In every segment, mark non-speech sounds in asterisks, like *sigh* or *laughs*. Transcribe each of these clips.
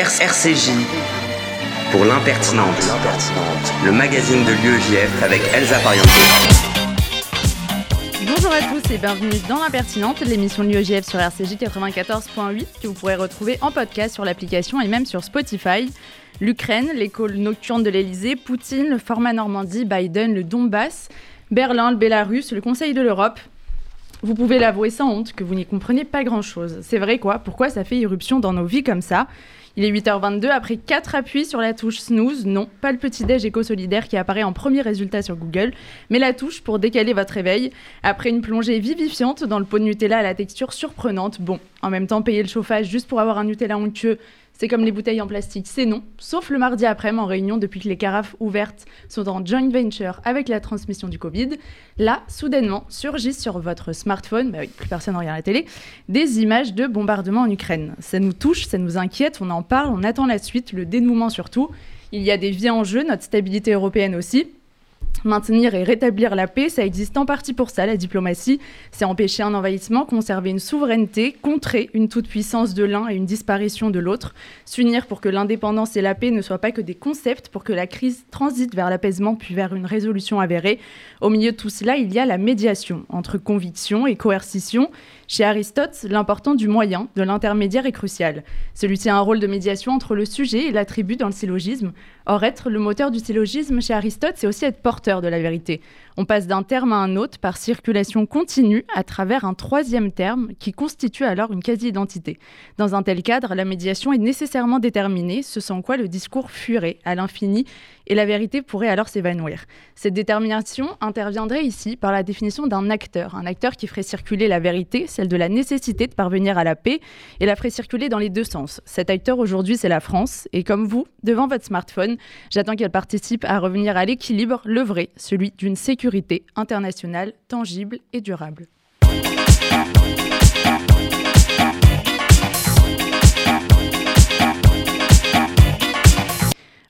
RCJ pour l'impertinente, le magazine de l'UEJF avec Elsa Pariente. Bonjour à tous et bienvenue dans l'impertinente, l'émission de l'UEJF sur RCJ 94.8 que vous pourrez retrouver en podcast sur l'application et même sur Spotify. L'Ukraine, l'école nocturne de l'Elysée, Poutine, le format Normandie, Biden, le Donbass, Berlin, le Bélarus, le Conseil de l'Europe. Vous pouvez l'avouer sans honte que vous n'y comprenez pas grand-chose. C'est vrai quoi? Pourquoi ça fait irruption dans nos vies comme ça? Il est 8h22, après 4 appuis sur la touche snooze, non, pas le petit déj éco-solidaire qui apparaît en premier résultat sur Google, mais la touche pour décaler votre réveil. Après une plongée vivifiante dans le pot de Nutella à la texture surprenante, bon, en même temps payer le chauffage juste pour avoir un Nutella onctueux, c'est comme les bouteilles en plastique, c'est non, sauf le mardi après-midi en réunion depuis que les carafes ouvertes sont en joint venture avec la transmission du Covid. Là, soudainement, surgissent sur votre smartphone, bah oui, plus personne ne regarde la télé, des images de bombardements en Ukraine. Ça nous touche, ça nous inquiète, on en parle, on attend la suite, le dénouement surtout. Il y a des vies en jeu, notre stabilité européenne aussi. Maintenir et rétablir la paix, ça existe en partie pour ça, la diplomatie. C'est empêcher un envahissement, conserver une souveraineté, contrer une toute-puissance de l'un et une disparition de l'autre, s'unir pour que l'indépendance et la paix ne soient pas que des concepts, pour que la crise transite vers l'apaisement puis vers une résolution avérée. Au milieu de tout cela, il y a la médiation entre conviction et coercition. Chez Aristote, l'important du moyen, de l'intermédiaire est crucial. Celui-ci a un rôle de médiation entre le sujet et l'attribut dans le syllogisme. Or, être le moteur du syllogisme chez Aristote, c'est aussi être porteur de la vérité. On passe d'un terme à un autre par circulation continue à travers un troisième terme qui constitue alors une quasi-identité. Dans un tel cadre, la médiation est nécessairement déterminée, ce sans quoi le discours fuirait à l'infini et la vérité pourrait alors s'évanouir. Cette détermination interviendrait ici par la définition d'un acteur, un acteur qui ferait circuler la vérité, celle de la nécessité de parvenir à la paix, et la ferait circuler dans les deux sens. Cet acteur aujourd'hui, c'est la France, et comme vous, devant votre smartphone, j'attends qu'elle participe à revenir à l'équilibre, le vrai, celui d'une sécurité internationale tangible et durable.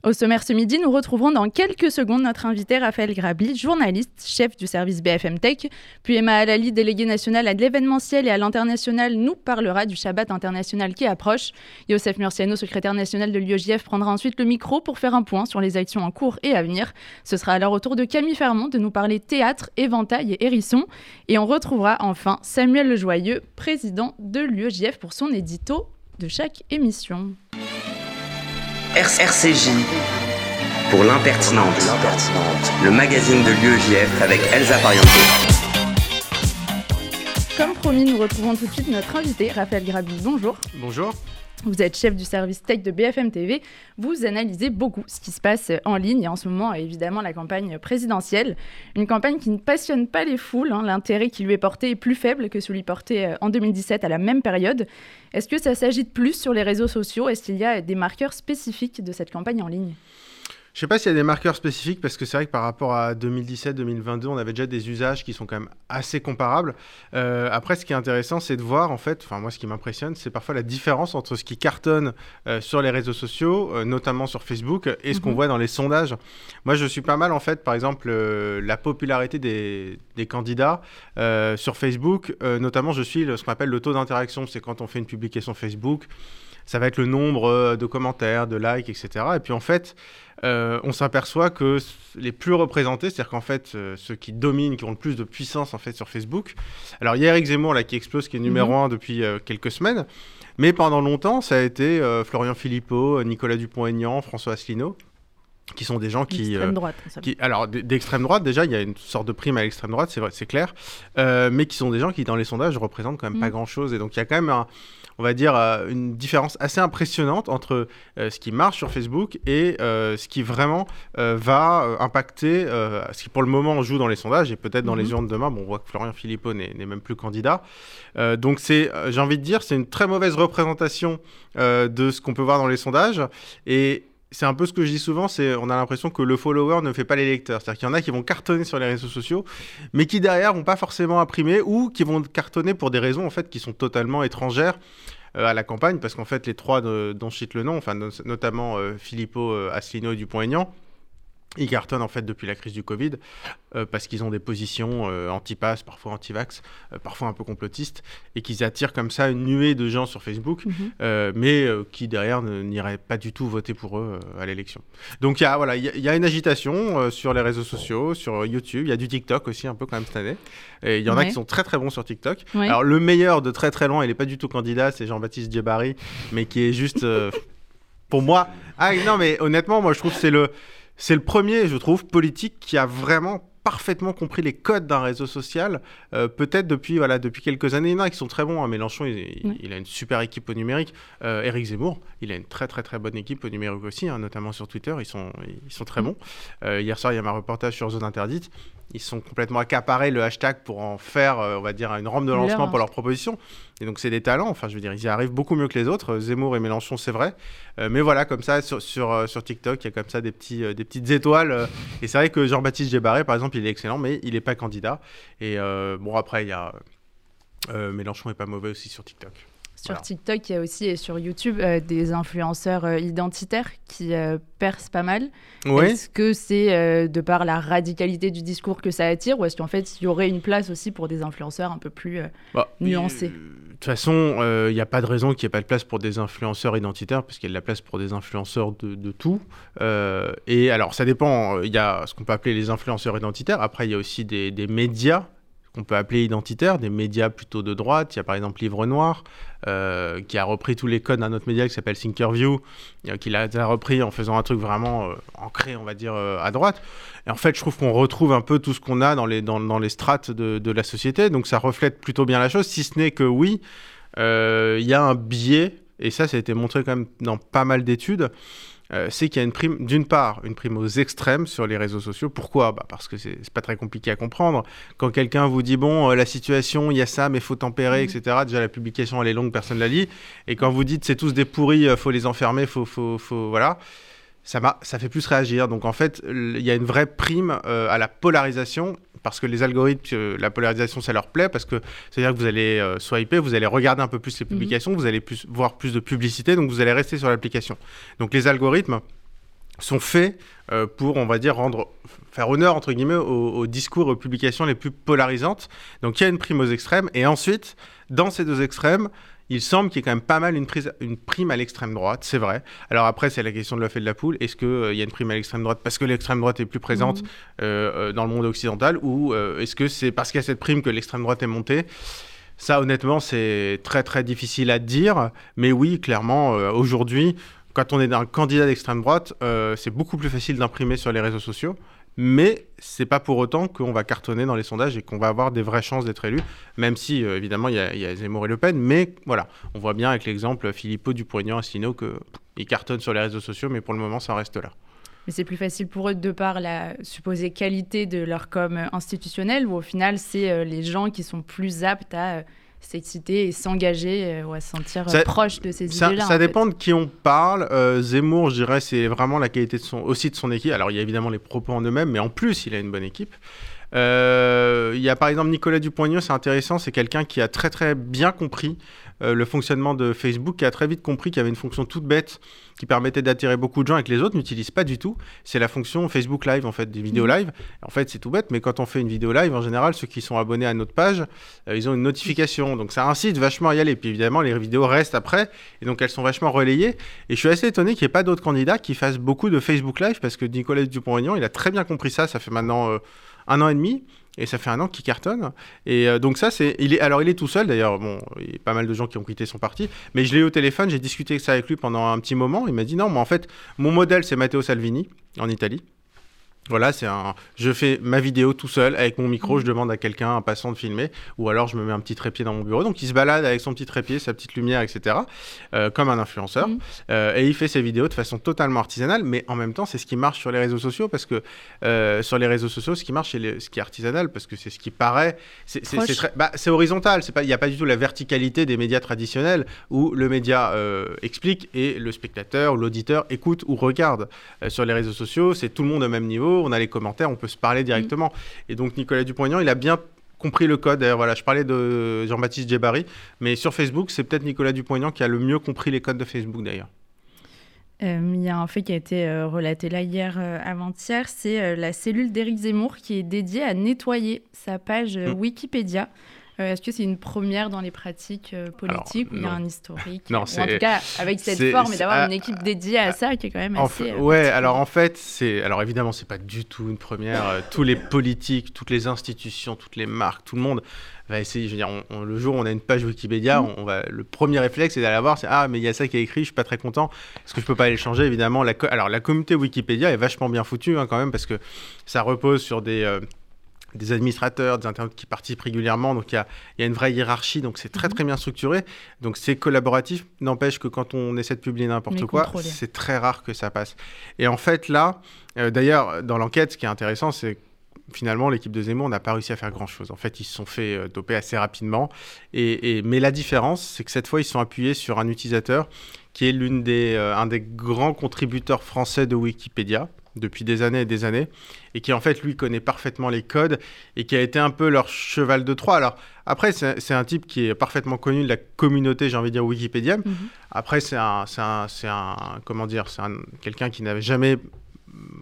Au sommaire ce midi, nous retrouverons dans quelques secondes notre invité Raphaël Grabi, journaliste, chef du service BFM Tech. Puis Emma Alali, déléguée nationale à l'événementiel et à l'international, nous parlera du Shabbat international qui approche. Youssef Murciano, secrétaire national de l'UEJF, prendra ensuite le micro pour faire un point sur les actions en cours et à venir. Ce sera alors au tour de Camille Fermont de nous parler théâtre, éventail et hérisson. Et on retrouvera enfin Samuel Lejoyeux, président de l'UEJF pour son édito de chaque émission. RCJ pour l'impertinente, le magazine de l'UEJF avec Elsa Pariente. Comme promis, nous retrouvons tout de suite notre invité, Raphaël Grabi. Bonjour. Bonjour. Vous êtes chef du service tech de BFM TV. Vous analysez beaucoup ce qui se passe en ligne et en ce moment, évidemment, la campagne présidentielle. Une campagne qui ne passionne pas les foules. Hein. L'intérêt qui lui est porté est plus faible que celui porté euh, en 2017 à la même période. Est-ce que ça s'agite plus sur les réseaux sociaux? Est-ce qu'il y a des marqueurs spécifiques de cette campagne en ligne? Je sais pas s'il y a des marqueurs spécifiques parce que c'est vrai que par rapport à 2017-2022, on avait déjà des usages qui sont quand même assez comparables. Euh, après, ce qui est intéressant, c'est de voir en fait, enfin moi, ce qui m'impressionne, c'est parfois la différence entre ce qui cartonne euh, sur les réseaux sociaux, euh, notamment sur Facebook, et ce qu'on mhm. voit dans les sondages. Moi, je suis pas mal en fait, par exemple, la popularité des, des candidats sur Facebook. notamment, je suis ce qu'on appelle le taux d'interaction. C'est quand on fait une publication Facebook ça va être le nombre de commentaires, de likes, etc. Et puis en fait, euh, on s'aperçoit que les plus représentés, c'est-à-dire qu'en fait, euh, ceux qui dominent, qui ont le plus de puissance en fait sur Facebook. Alors, il y a Eric Zemmour là, qui explose, qui est numéro un depuis euh, quelques semaines. Mais pendant longtemps, ça a été Florian Philippot, Nicolas Dupont-Aignan, François Asselineau qui sont des gens qui, droite, qui alors d'extrême droite déjà il y a une sorte de prime à l'extrême droite c'est vrai c'est clair mais qui sont des gens qui dans les sondages représentent quand même pas mhm. grand chose et donc il y a quand même un, on va dire, euh, une différence assez impressionnante entre euh, ce qui marche sur Facebook et euh, ce qui vraiment va impacter, ce qui pour le moment joue dans les sondages et peut-être dans les mhm. urnes demain. Bon, on voit que Florian Philippot n'est même plus candidat. donc c'est, j'ai envie de dire, c'est une très mauvaise représentation de ce qu'on peut voir dans les sondages. Et c'est un peu ce que je dis souvent, c'est on a l'impression que le follower ne fait pas les lecteurs. C'est-à-dire qu'il y en a qui vont cartonner sur les réseaux sociaux, mais qui derrière vont pas forcément imprimer ou qui vont cartonner pour des raisons en fait qui sont totalement étrangères euh, à la campagne, parce qu'en fait les trois dont je cite le nom, enfin notamment euh, Philippot, euh, Asselineau et Dupont-Aignan, Ils cartonnent en fait depuis la crise du Covid euh, parce qu'ils ont des positions euh, anti-pass, parfois anti-vax, euh, parfois un peu complotistes, et qu'ils attirent comme ça une nuée de gens sur Facebook, Mhm. mais qui derrière n'iraient pas du tout voter pour eux à l'élection. Donc il y a voilà, il y, a- il y a une agitation sur les réseaux sociaux, sur YouTube, il y a du TikTok aussi un peu quand même cette année. Et il y en a qui sont très très bons sur TikTok. Ouais. Alors le meilleur de très très loin, il n'est pas du tout candidat, c'est Jean-Baptiste Djebari, mais qui est juste euh, pour moi. Ah non, mais honnêtement, moi je trouve que c'est le c'est le premier, je trouve, politique qui a vraiment parfaitement compris les codes d'un réseau social, euh, peut-être depuis, voilà, depuis quelques années. Il y en a qui sont très bons. hein. Mélenchon, il, a une super équipe au numérique. Euh, Éric Zemmour, il a une très très très bonne équipe au numérique aussi, hein, notamment sur Twitter. Ils sont, ils sont très bons. Euh, hier soir, il y a ma reportage sur Zone Interdite. Ils sont complètement accaparés le hashtag pour en faire, euh, on va dire, une rampe de lancement pour leurs propositions. Et donc, c'est des talents. Enfin, je veux dire, ils y arrivent beaucoup mieux que les autres. Euh, Zemmour et Mélenchon, c'est vrai. Euh, mais voilà, comme ça, sur, sur, sur TikTok, il y a comme ça des, petits, euh, des petites étoiles. euh, et c'est vrai que Jean-Baptiste Djebaré, par exemple, il est excellent, mais il n'est pas candidat. Et bon, après, il y a. Mélenchon est pas mauvais aussi sur TikTok. Sur Voilà. TikTok, il y a aussi et sur YouTube euh, des influenceurs euh, identitaires qui euh, percent pas mal. Est-ce que c'est euh, de par la radicalité du discours que ça attire ou est-ce qu'en fait il y aurait une place aussi pour des influenceurs un peu plus Bah, nuancé. euh, De toute façon, il n'y a pas de raison qu'il n'y ait pas de place pour des influenceurs identitaires, parce qu'il y a de la place pour des influenceurs de, de tout. Et alors, ça dépend. Il y a ce qu'on peut appeler les influenceurs identitaires. Après, il y a aussi des, des médias qu'on peut appeler identitaires, des médias plutôt de droite. Il y a par exemple Livre Noir, euh, qui a repris tous les codes d'un autre média qui s'appelle Thinkerview, euh, qui l'a repris en faisant un truc vraiment euh, ancré, on va dire, à droite. Et en fait, je trouve qu'on retrouve un peu tout ce qu'on a dans les, dans, dans les strates de, de la société. Donc ça reflète plutôt bien la chose, si ce n'est que oui, il y a un biais, et ça, ça a été montré quand même dans pas mal d'études, euh, c'est qu'il y a une prime, d'une part, une prime aux extrêmes sur les réseaux sociaux. Pourquoi? Bah Parce que c'est pas très compliqué à comprendre. Quand quelqu'un vous dit, bon, euh, la situation, il y a ça, mais faut tempérer, Mhm. etc. Déjà, la publication, elle est longue, personne ne la lit. Et quand vous dites, c'est tous des pourris, euh, faut les enfermer, faut, faut, faut, voilà. Ça, m'a- ça fait plus réagir. Donc en fait, il y a une vraie prime euh, à la polarisation parce que les algorithmes, euh, la polarisation, ça leur plaît parce que c'est-à-dire que vous allez euh, swiper, vous allez regarder un peu plus les Mhm. publications, vous allez plus, voir plus de publicité, donc vous allez rester sur l'application. Donc les algorithmes sont faits euh, pour, on va dire, rendre, faire honneur, entre guillemets, aux, aux discours, aux publications les plus polarisantes. Donc il y a une prime aux extrêmes, et ensuite, dans ces deux extrêmes, il semble qu'il y ait quand même pas mal une, prise, une prime à l'extrême droite, c'est vrai. Alors après, c'est la question de l'œuf et de la poule. Est-ce qu'il y a une prime à l'extrême droite parce que l'extrême droite est plus présente Mhm. euh, euh, dans le monde occidental, ou euh, est-ce que c'est parce qu'il y a cette prime que l'extrême droite est montée? Ça, honnêtement, c'est très très difficile à dire. Mais oui, clairement, euh, aujourd'hui, quand on est un candidat d'extrême droite, euh, c'est beaucoup plus facile d'imprimer sur les réseaux sociaux. Mais c'est pas pour autant qu'on va cartonner dans les sondages et qu'on va avoir des vraies chances d'être élu, même si euh, évidemment il y, a- il y a Zemmour et Le Pen. Mais voilà, on voit bien avec l'exemple Philippot, Dupont-Aignan, Asselineau qu'ils cartonnent sur les réseaux sociaux, mais pour le moment ça reste là. Mais c'est plus facile pour eux de par la supposée qualité de leur com institutionnelle ou au final c'est euh, les gens qui sont plus aptes à euh, s'exciter et s'engager ou à se sentir euh, Ça- proches de ces idées-là. ça fait. dépend de qui on parle. Euh, Zemmour, je dirais, c'est vraiment la qualité de son, aussi de son équipe. Alors, il y a évidemment les propos en eux-mêmes, mais en plus, il a une bonne équipe. Euh, il y a par exemple Nicolas Dupont-Aignan, c'est intéressant, c'est quelqu'un qui a très très bien compris euh, le fonctionnement de Facebook, qui a très vite compris qu'il y avait une fonction toute bête qui permettait d'attirer beaucoup de gens et que les autres n'utilisent pas du tout. C'est la fonction Facebook Live, en fait, des vidéos Mhm. live. En fait, c'est tout bête, mais quand on fait une vidéo live, en général, ceux qui sont abonnés à notre page, euh, ils ont une notification. Donc ça incite vachement à y aller. Puis évidemment, les vidéos restent après, et donc elles sont vachement relayées. Et je suis assez étonné qu'il n'y ait pas d'autres candidats qui fassent beaucoup de Facebook Live, parce que Nicolas Dupont-Aignan, il a très bien compris ça. Ça fait maintenant euh, un an et demi. Et ça fait un an qu'il cartonne. Et euh, donc ça, c'est... Il est... Alors il est tout seul d'ailleurs. Bon, il y a pas mal de gens qui ont quitté son parti. Mais je l'ai eu au téléphone, j'ai discuté ça avec lui pendant un petit moment. Il m'a dit non, moi en fait, mon modèle, c'est Matteo Salvini, en Italie. Voilà, c'est un. Je fais ma vidéo tout seul avec mon micro. Je demande à quelqu'un, un passant, de filmer, ou alors je me mets un petit trépied dans mon bureau. Donc il se balade avec son petit trépied, sa petite lumière, etc. euh, comme un influenceur. Mhm. Euh, et il fait ses vidéos de façon totalement artisanale, mais en même temps, c'est ce qui marche sur les réseaux sociaux parce que euh, sur les réseaux sociaux, ce qui marche, c'est le- ce qui est artisanal parce que c'est ce qui paraît. C'est très- bah, horizontal. C'est pas. Il n'y a pas du tout la verticalité des médias traditionnels où le média explique et le spectateur l'auditeur écoute ou regarde. Sur les réseaux sociaux, c'est tout le monde au même niveau. On a les commentaires, on peut se parler directement. Et donc Nicolas Dupont-Aignan, il a bien compris le code. D'ailleurs, voilà, je parlais de Jean-Baptiste Djebari, mais sur Facebook, c'est peut-être Nicolas Dupont-Aignan qui a le mieux compris les codes de Facebook d'ailleurs. Euh, il y a un fait qui a été euh, relaté là hier avant-hier, c'est la cellule d'Éric Zemmour qui est dédiée à nettoyer sa page mm. Wikipédia. Est-ce que c'est une première dans les pratiques politiques ou il y a un historique Non, En tout cas, avec cette forme et d'avoir une équipe dédiée à ça qui est quand même assez. ouais, alors en fait, c'est. Alors évidemment, c'est pas du tout une première. tous les politiques, toutes les institutions, toutes les marques, tout le monde va essayer. Je veux dire, le jour où on a une page Wikipédia, mm. on, va, le premier réflexe, c'est d'aller voir, c'est ah, mais il y a ça qui est écrit, je suis pas très content. Est-ce que je peux pas aller le changer Évidemment, la alors la communauté Wikipédia est vachement bien foutue hein, quand même parce que ça repose sur des euh, des administrateurs, des internautes qui participent régulièrement. Donc il y a, y a, une vraie hiérarchie, donc c'est très mm-hmm. très bien structuré. Donc c'est collaboratif. N'empêche que quand on essaie de publier n'importe quoi, c'est très rare que ça passe. Et en fait là, euh, d'ailleurs dans l'enquête, ce qui est intéressant, c'est finalement, l'équipe de Zemmour n'a pas réussi à faire grand-chose. En fait, ils se sont fait euh, doper assez rapidement. Et, mais la différence, c'est que cette fois, ils sont appuyés sur un utilisateur qui est l'une des, euh, un des grands contributeurs français de Wikipédia depuis des années et des années, et qui en fait, lui, connaît parfaitement les codes, et qui a été un peu leur cheval de Troie. Alors, après, c'est un type qui est parfaitement connu de la communauté, j'ai envie de dire, Wikipédia. Mm-hmm. Après, c'est un, un, un, comment dire, c'est quelqu'un qui n'avait jamais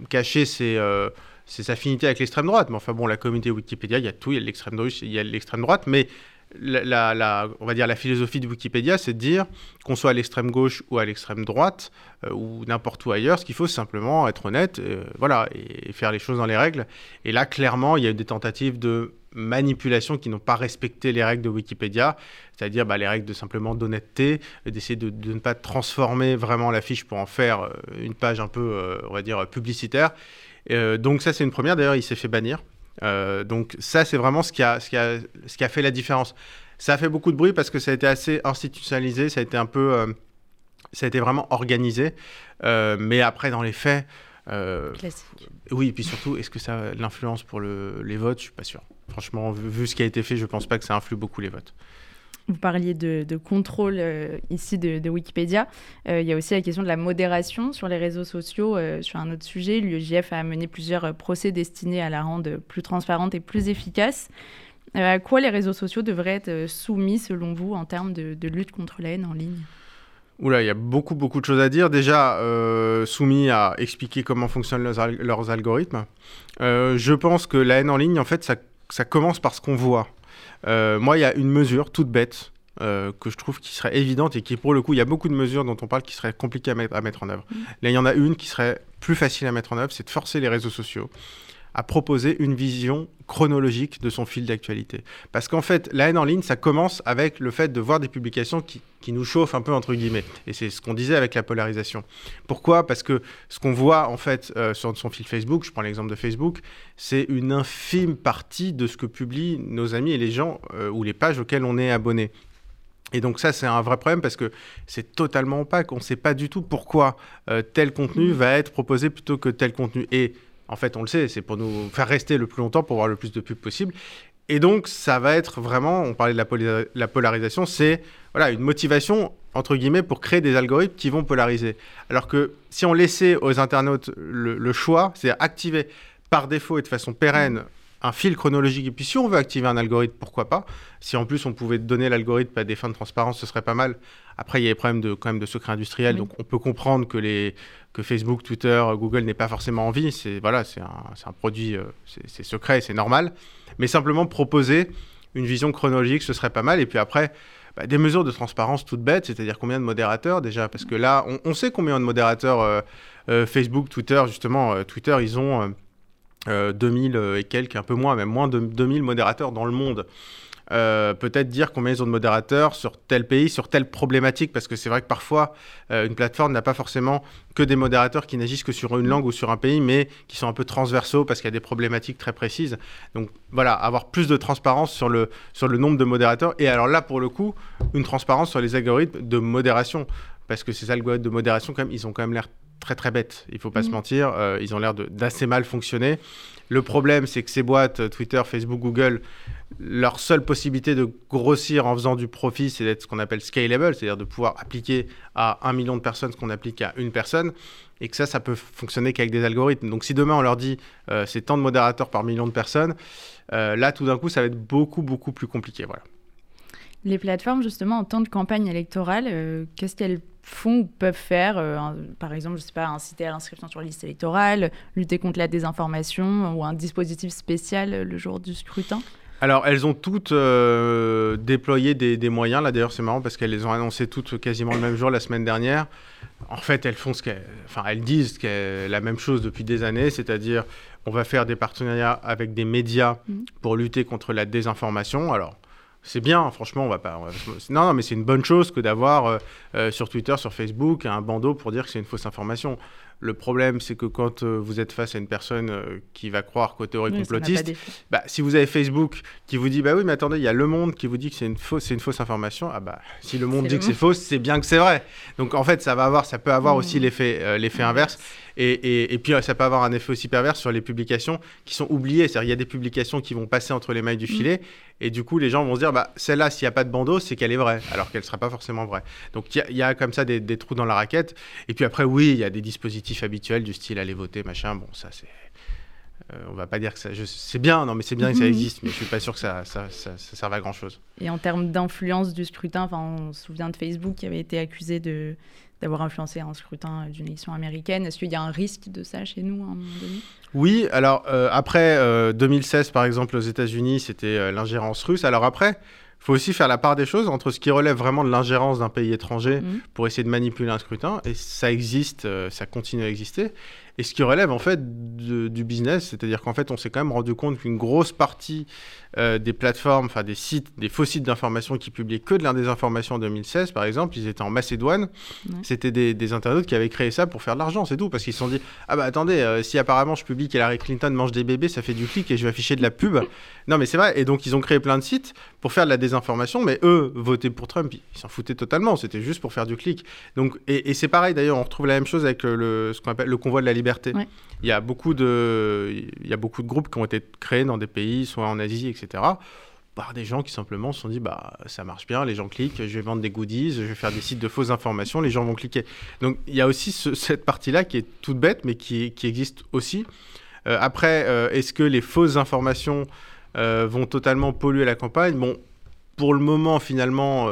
caché ses... Euh, ses affinités avec l'extrême droite. Mais enfin bon, la communauté Wikipédia, il y a tout, il y a l'extrême droite, il y a l'extrême droite, mais la, on va dire la philosophie de Wikipédia, c'est de dire qu'on soit à l'extrême gauche ou à l'extrême droite euh, ou n'importe où ailleurs, ce qu'il faut c'est simplement être honnête, euh, voilà, et, faire les choses dans les règles. Et là, clairement, il y a eu des tentatives de manipulation qui n'ont pas respecté les règles de Wikipédia, c'est-à-dire bah, les règles de simplement d'honnêteté, d'essayer de, ne pas transformer vraiment la fiche pour en faire euh, une page un peu, on va dire, publicitaire. Donc ça, c'est une première. D'ailleurs, il s'est fait bannir. Euh, donc ça, c'est vraiment ce qui, a, ce, qui a, ce qui a fait la différence. Ça a fait beaucoup de bruit parce que ça a été assez institutionnalisé, ça a été un peu... Euh, ça a été vraiment organisé. mais après, dans les faits... Classique. Oui, et puis surtout, est-ce que ça a l'influence pour le, les votes? Je suis pas sûr. Franchement, vu, vu, ce qui a été fait, je pense pas que ça influe beaucoup les votes. Vous parliez de, contrôle euh, ici de, Wikipédia. Euh, il y a aussi la question de la modération sur les réseaux sociaux. Euh, sur un autre sujet, l'UEJF a mené plusieurs procès destinés à la rendre plus transparente et plus efficace. à quoi les réseaux sociaux devraient être soumis, selon vous, en termes de, lutte contre la haine en ligne? Oula, il y a beaucoup, beaucoup de choses à dire. Déjà, soumis à expliquer comment fonctionnent leurs, algorithmes. je pense que la haine en ligne, en fait, ça, ça commence par ce qu'on voit. Euh, moi, il y a une mesure toute bête euh, que je trouve qui serait évidente et qui, pour le coup, il y a beaucoup de mesures dont on parle qui seraient compliquées à mettre, à mettre en œuvre. Mm. Là, il y en a une qui serait plus facile à mettre en œuvre, c'est de forcer les réseaux sociaux à proposer une vision chronologique de son fil d'actualité. Parce qu'en fait, la haine en ligne, ça commence avec le fait de voir des publications qui, qui nous chauffent un peu, entre guillemets. Et c'est ce qu'on disait avec la polarisation. Pourquoi? Parce que ce qu'on voit, en fait, euh, sur son fil Facebook, je prends l'exemple de Facebook, c'est une infime partie de ce que publient nos amis et les gens euh, ou les pages auxquelles on est abonné. Et donc ça, c'est un vrai problème parce que c'est totalement opaque. On ne sait pas du tout pourquoi euh, tel contenu va être proposé plutôt que tel contenu. Et en fait, on le sait, c'est pour nous faire rester le plus longtemps, pour voir le plus de pubs possible. Et donc, ça va être vraiment, on parlait de la, polarisation, c'est voilà, une motivation, entre guillemets, pour créer des algorithmes qui vont polariser. Alors que si on laissait aux internautes le, choix, c'est activer par défaut et de façon pérenne un fil chronologique. Et puis si on veut activer un algorithme, pourquoi pas? Si en plus on pouvait donner l'algorithme à des fins de transparence, ce serait pas mal. Après, il y a des problèmes de, quand même de secret industriel, donc on peut comprendre que, les, que Facebook, Twitter, Google n'aient pas forcément envie. C'est voilà, c'est un, un, produit, euh, c'est secret, c'est normal. Mais simplement proposer une vision chronologique, ce serait pas mal. Et puis après, bah, des mesures de transparence toutes bêtes, c'est-à-dire combien de modérateurs déjà, parce que là, on, sait combien de modérateurs euh, euh, Facebook, Twitter, justement, Twitter, ils ont 2000 euh, euh, et quelques, un peu moins, même moins de 2000 modérateurs dans le monde. Euh, peut-être dire combien ils ont de modérateurs sur tel pays, sur telle problématique, parce que c'est vrai que parfois, une plateforme n'a pas forcément que des modérateurs qui n'agissent que sur une langue ou sur un pays, mais qui sont un peu transversaux parce qu'il y a des problématiques très précises. Donc voilà, avoir plus de transparence sur le, sur le nombre de modérateurs. Et alors là, pour le coup, une transparence sur les algorithmes de modération, parce que ces algorithmes de modération, quand même, ils ont quand même l'air très très bêtes, il faut pas se mm. mentir. Euh, ils ont l'air d'assez mal fonctionner. Le problème, c'est que ces boîtes, euh, Twitter, Facebook, Google, leur seule possibilité de grossir en faisant du profit, c'est d'être ce qu'on appelle scalable, c'est-à-dire de pouvoir appliquer à un million de personnes ce qu'on applique à une personne, et que ça, ça peut fonctionner qu'avec des algorithmes. Donc si demain on leur dit euh, c'est tant de modérateurs par million de personnes, là tout d'un coup, ça va être beaucoup beaucoup plus compliqué. Voilà. Les plateformes, justement, en temps de campagne électorale, euh, qu'est-ce qu'elles font ou peuvent faire euh, Par exemple, je sais pas, inciter à l'inscription sur la liste électorale, lutter contre la désinformation ou un dispositif spécial le jour du scrutin? Alors, elles ont toutes euh, déployé des, moyens. Là, d'ailleurs, c'est marrant parce qu'elles les ont annoncées toutes quasiment le même jour la semaine dernière. En fait, elles font ce qu'elles, enfin, elles disent la même chose depuis des années, c'est-à-dire on va faire des partenariats avec des médias mmh. pour lutter contre la désinformation. Alors, c'est bien, franchement, on va pas. Non, non, mais c'est une bonne chose que d'avoir euh, euh, sur Twitter, sur Facebook, un bandeau pour dire que c'est une fausse information. Le problème, c'est que quand euh, vous êtes face à une personne qui va croire qu'aux théories complotistes, bah, si vous avez Facebook qui vous dit bah oui, mais attendez, il y a Le Monde qui vous dit que c'est une fausse, c'est une fausse information, ah bah si Le Monde dit que c'est fausse, c'est bien que c'est vrai. Donc en fait, ça va avoir, ça peut avoir mmh. aussi l'effet, l'effet inverse. Et, puis, ça peut avoir un effet aussi pervers sur les publications qui sont oubliées. C'est-à-dire, il y a des publications qui vont passer entre les mailles du mm. filet. Et du coup, les gens vont se dire, bah, celle-là, s'il n'y a pas de bandeau, c'est qu'elle est vraie, alors qu'elle ne sera pas forcément vraie. Donc, il y, a comme ça des, trous dans la raquette. Et puis après, oui, il y a des dispositifs habituels du style aller voter, machin. Bon, ça, c'est. Euh, on va pas dire que ça. C'est bien, non, mais c'est bien que ça mm-hmm. existe, mais je suis pas sûr que ça, ça, ça, ça serve à grand chose. Et en termes d'influence du scrutin, on se souvient de Facebook qui avait été accusé de d'avoir influencé un scrutin d'une élection américaine. Est-ce qu'il y a un risque de ça chez nous à un moment donné? Oui, alors euh, après 2016 euh, par exemple aux États-Unis, c'était euh, l'ingérence russe. Alors après, il faut aussi faire la part des choses entre ce qui relève vraiment de l'ingérence d'un pays étranger mmh. pour essayer de manipuler un scrutin, et ça existe, ça continue à exister, et ce qui relève en fait du business, c'est-à-dire qu'en fait on s'est quand même rendu compte qu'une grosse partie euh, des plateformes, enfin des sites, des faux sites d'information qui publiaient que de la désinformation en 2016 par exemple, ils étaient en Macédoine, c'était des, des, internautes qui avaient créé ça pour faire de l'argent, c'est tout, parce qu'ils se sont dit, ah bah attendez, euh, si apparemment je publie qu'Hillary Clinton mange des bébés, ça fait du clic et je vais afficher de la pub. non mais c'est vrai, et donc ils ont créé plein de sites pour faire de la désinformation, mais eux, voter pour Trump, ils s'en foutaient totalement, c'était juste pour faire du clic. Donc, et, et c'est pareil d'ailleurs, on retrouve la même chose avec le, ce qu'on appelle le convoi de la liberté il, y a beaucoup de, il y a beaucoup de groupes qui ont été créés dans des pays, soit en Asie, etc., par des gens qui simplement se sont dit bah ça marche bien, les gens cliquent, je vais vendre des goodies, je vais faire des sites de fausses informations, les gens vont cliquer. Donc il y a aussi cette partie-là qui est toute bête, mais qui, qui existe aussi. Euh, après, euh, est-ce que les fausses informations euh, vont totalement polluer la campagne? Bon, pour le moment, finalement,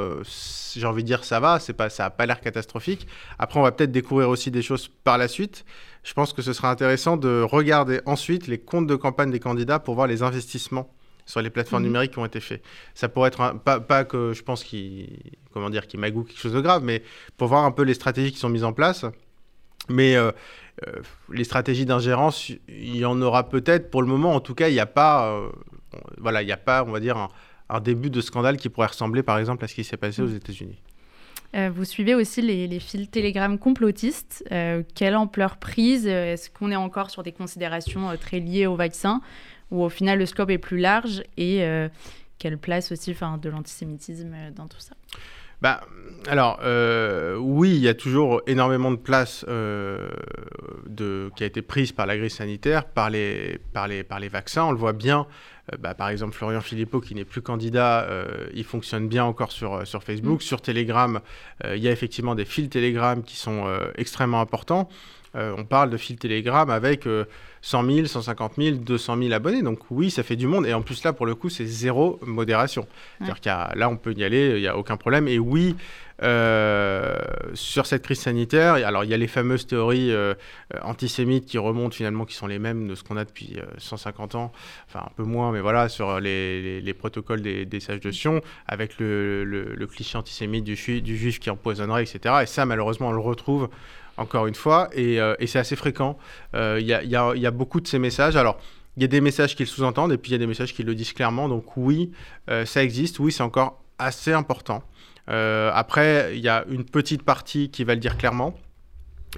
j'ai envie de dire ça va, c'est pas, ça n'a pas l'air catastrophique. Après, on va peut-être découvrir aussi des choses par la suite je pense que ce sera intéressant de regarder ensuite les comptes de campagne des candidats pour voir les investissements sur les plateformes mhm. numériques qui ont été faits. Ça pourrait être pas, que je pense qu'il comment dire qu'il magoue quelque chose de grave, mais pour voir un peu les stratégies qui sont mises en place. Mais euh, euh, les stratégies d'ingérence, il y en aura peut-être. Pour le moment, en tout cas, il n'y a pas, euh, voilà, il n'y a pas, on va dire, un, un, début de scandale qui pourrait ressembler, par exemple, à ce qui s'est passé aux mhm. États-Unis. Euh, vous suivez aussi les, fils Telegram complotistes. Euh, quelle ampleur prise? Est-ce qu'on est encore sur des considérations euh, très liées au vaccin? Ou au final le scope est plus large? Et quelle place aussi de l'antisémitisme dans tout ça? Bah, alors, oui, il y a toujours énormément de place de, qui a été prise par la grille sanitaire, par les, par les, par les vaccins. On le voit bien euh, bah, par exemple, Florian Philippot, qui n'est plus candidat, euh, il fonctionne bien encore sur, euh, sur Facebook. Mm. Sur Telegram, il y a effectivement des fils Telegram qui sont extrêmement importants. On parle de fils Telegram avec 100 000, 150 000, 200 000 abonnés. Donc oui, ça fait du monde. Et en plus, là, pour le coup, c'est zéro modération. C'est-à-dire qu'il là, on peut y aller, il n'y a aucun problème. Et oui, euh, sur cette crise sanitaire, alors il y a les fameuses théories euh, antisémites qui remontent finalement, qui sont les mêmes de ce qu'on a depuis 150 euh, ans, enfin un peu moins, mais voilà, sur les, les, protocoles des, des, sages de Sion, avec le, le, cliché antisémite du, du, juif qui empoisonnerait, etc. Et ça, malheureusement, on le retrouve encore une fois, et, et c'est assez fréquent. Il y, y, y, a beaucoup de ces messages. Alors, il y a des messages qui le sous-entendent, et puis il y a des messages qui le disent clairement. Donc oui, ça existe, oui, c'est encore assez important. Euh, après, il y a une petite partie qui va le dire clairement,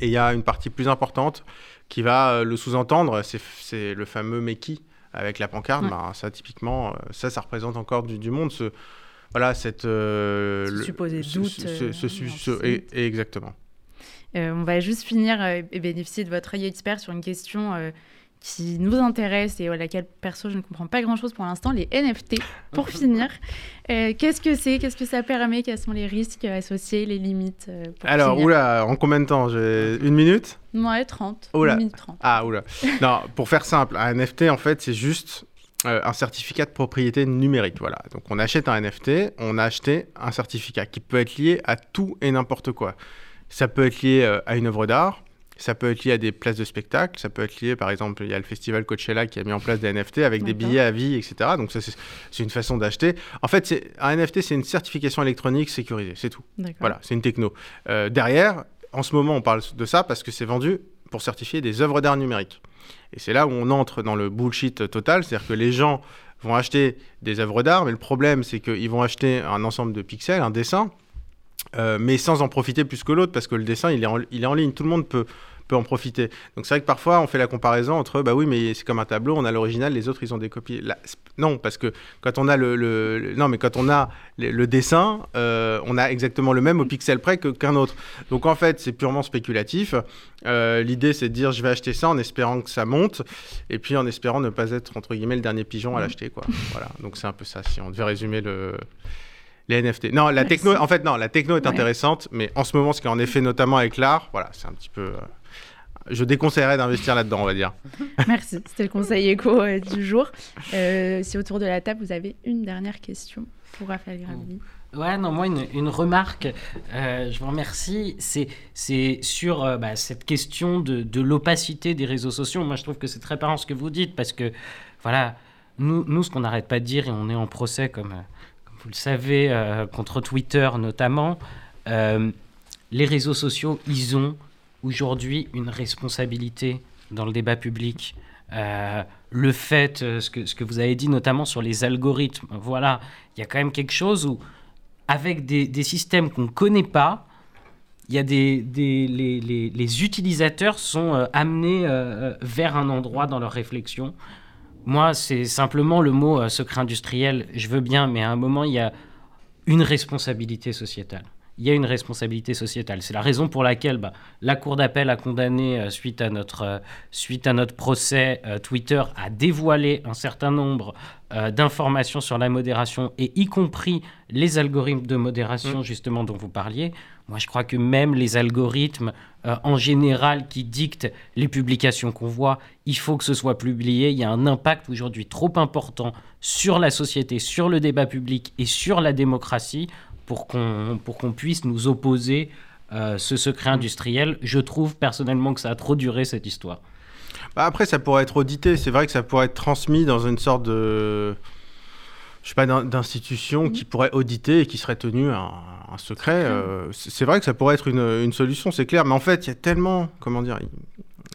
et il y a une partie plus importante qui va euh, le sous-entendre. C'est le fameux Meki avec la pancarte. Bah, ça, typiquement, euh, ça, ça représente encore du, monde. Ce, voilà, cette. ce supposé doute. Ce, exactement. On va juste finir et bénéficier de votre œil expert sur une question qui nous intéresse et à laquelle perso je ne comprends pas grand chose pour l'instant, les NFT. Pour *laughs* finir, euh, qu'est-ce que c'est? Qu'est-ce que ça permet? Quels sont les risques associés, les limites euh, Alors, oula, en combien de temps? Une minute? Ouais, 30. Oula. Une minute 30. Ah, oula. *laughs* non, pour faire simple, un NFT en fait, c'est juste euh, un certificat de propriété numérique. Voilà. Donc on achète un NFT, on a acheté un certificat qui peut être lié à tout et n'importe quoi. Ça peut être lié euh, à une œuvre d'art, ça peut être lié à des places de spectacle, ça peut être lié, par exemple, il y a le festival Coachella qui a mis en place des NFT avec des billets à vie, etc. Donc ça, c'est une façon d'acheter. En fait, un NFT, c'est une certification électronique sécurisée, c'est tout. Voilà, c'est une techno. Euh, derrière, en ce moment, on parle de ça parce que c'est vendu pour certifier des œuvres d'art numériques. Et c'est là où on entre dans le bullshit total, c'est-à-dire que les gens vont acheter des œuvres d'art, mais le problème, c'est qu'ils vont acheter un ensemble de pixels, un dessin, euh, mais sans en profiter plus que l'autre, parce que le dessin, il est, en, il est en ligne. Tout le monde peut, peut en profiter. Donc c'est vrai que parfois, on fait la comparaison entre, bah oui, mais c'est comme un tableau, on a l'original, les autres, ils ont des copies. Non, parce que quand on a le, non, mais quand on a le, dessin, euh, on a exactement le même au pixel près qu'un autre. Donc en fait, c'est purement spéculatif. Euh, l'idée, c'est de dire, je vais acheter ça en espérant que ça monte, et puis en espérant ne pas être, entre guillemets, le dernier pigeon à mmh. l'acheter, quoi. voilà. Donc c'est un peu ça, si on devait résumer le les NFT. Non, la techno, en fait, non, la techno est intéressante, mais en ce moment, ce qui est en effet notamment avec l'art, voilà, c'est un petit peu. Euh, je déconseillerais d'investir là-dedans, on va dire. *laughs* Merci, c'était le conseil éco euh, du jour. Euh, si autour de la table, vous avez une dernière question pour Raphaël Gravely. Ouais, non, moi, une, remarque, je vous remercie, c'est sur bah, cette question de, de l'opacité des réseaux sociaux. Moi, je trouve que c'est très parlant ce que vous dites, parce que, voilà, nous, nous ce qu'on n'arrête pas de dire, et on est en procès comme vous le savez, euh, contre Twitter notamment, euh, les réseaux sociaux, ils ont aujourd'hui une responsabilité dans le débat public. Euh, le fait, ce que, vous avez dit notamment sur les algorithmes, voilà, il y a quand même quelque chose où, avec des, systèmes qu'on ne connaît pas, il y a des, les, utilisateurs sont amenés vers un endroit dans leur réflexion moi, c'est simplement le mot euh, secret industriel. Je veux bien, mais à un moment, il y a une responsabilité sociétale. Il y a une responsabilité sociétale. C'est la raison pour laquelle bah, la Cour d'appel a condamné, euh, suite, à notre, euh, suite à notre procès, Twitter a dévoilé un certain nombre d'informations sur la modération, et y compris les algorithmes de modération, mm. justement, dont vous parliez. Moi, je crois que même les algorithmes euh, en général qui dictent les publications qu'on voit, il faut que ce soit publié. Il y a un impact aujourd'hui trop important sur la société, sur le débat public et sur la démocratie pour qu'on qu'on puisse nous opposer euh, ce secret industriel. Je trouve personnellement que ça a trop duré cette histoire. Bah, après, ça pourrait être audité. C'est vrai que ça pourrait être transmis dans une sorte de je sais pas, d'institutions mhm. qui pourraient auditer et qui seraient tenues un, un secret. Euh, c'est vrai que ça pourrait être une, une solution, c'est clair. Mais en fait, il y a tellement, comment dire,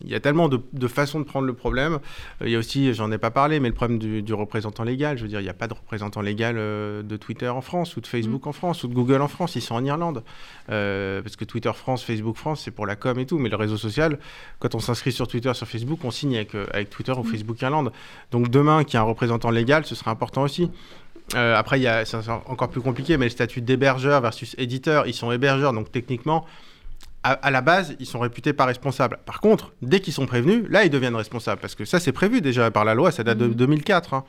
il y a tellement de, de, façons de prendre le problème. Euh, il y a aussi, j'en ai pas parlé, mais le problème du, du, représentant légal. Je veux dire, il n'y a pas de représentant légal euh, de Twitter en France, ou de Facebook mm. en France, ou de Google en France. Ils sont en Irlande. parce que Twitter France, Facebook France, c'est pour la com et tout. Mais le réseau social, quand on s'inscrit sur Twitter, sur Facebook, on signe avec, avec Twitter ou mm. Facebook Irlande. Donc demain, qu'il y ait un représentant légal, ce sera important aussi. Euh, après, il y a, c'est encore plus compliqué, mais le statut d'hébergeur versus éditeur, ils sont hébergeurs, donc techniquement, à, la base, ils sont réputés pas responsables. Par contre, dès qu'ils sont prévenus, là, ils deviennent responsables, parce que ça, c'est prévu déjà par la loi, ça date de 2004. Mmh. Hein.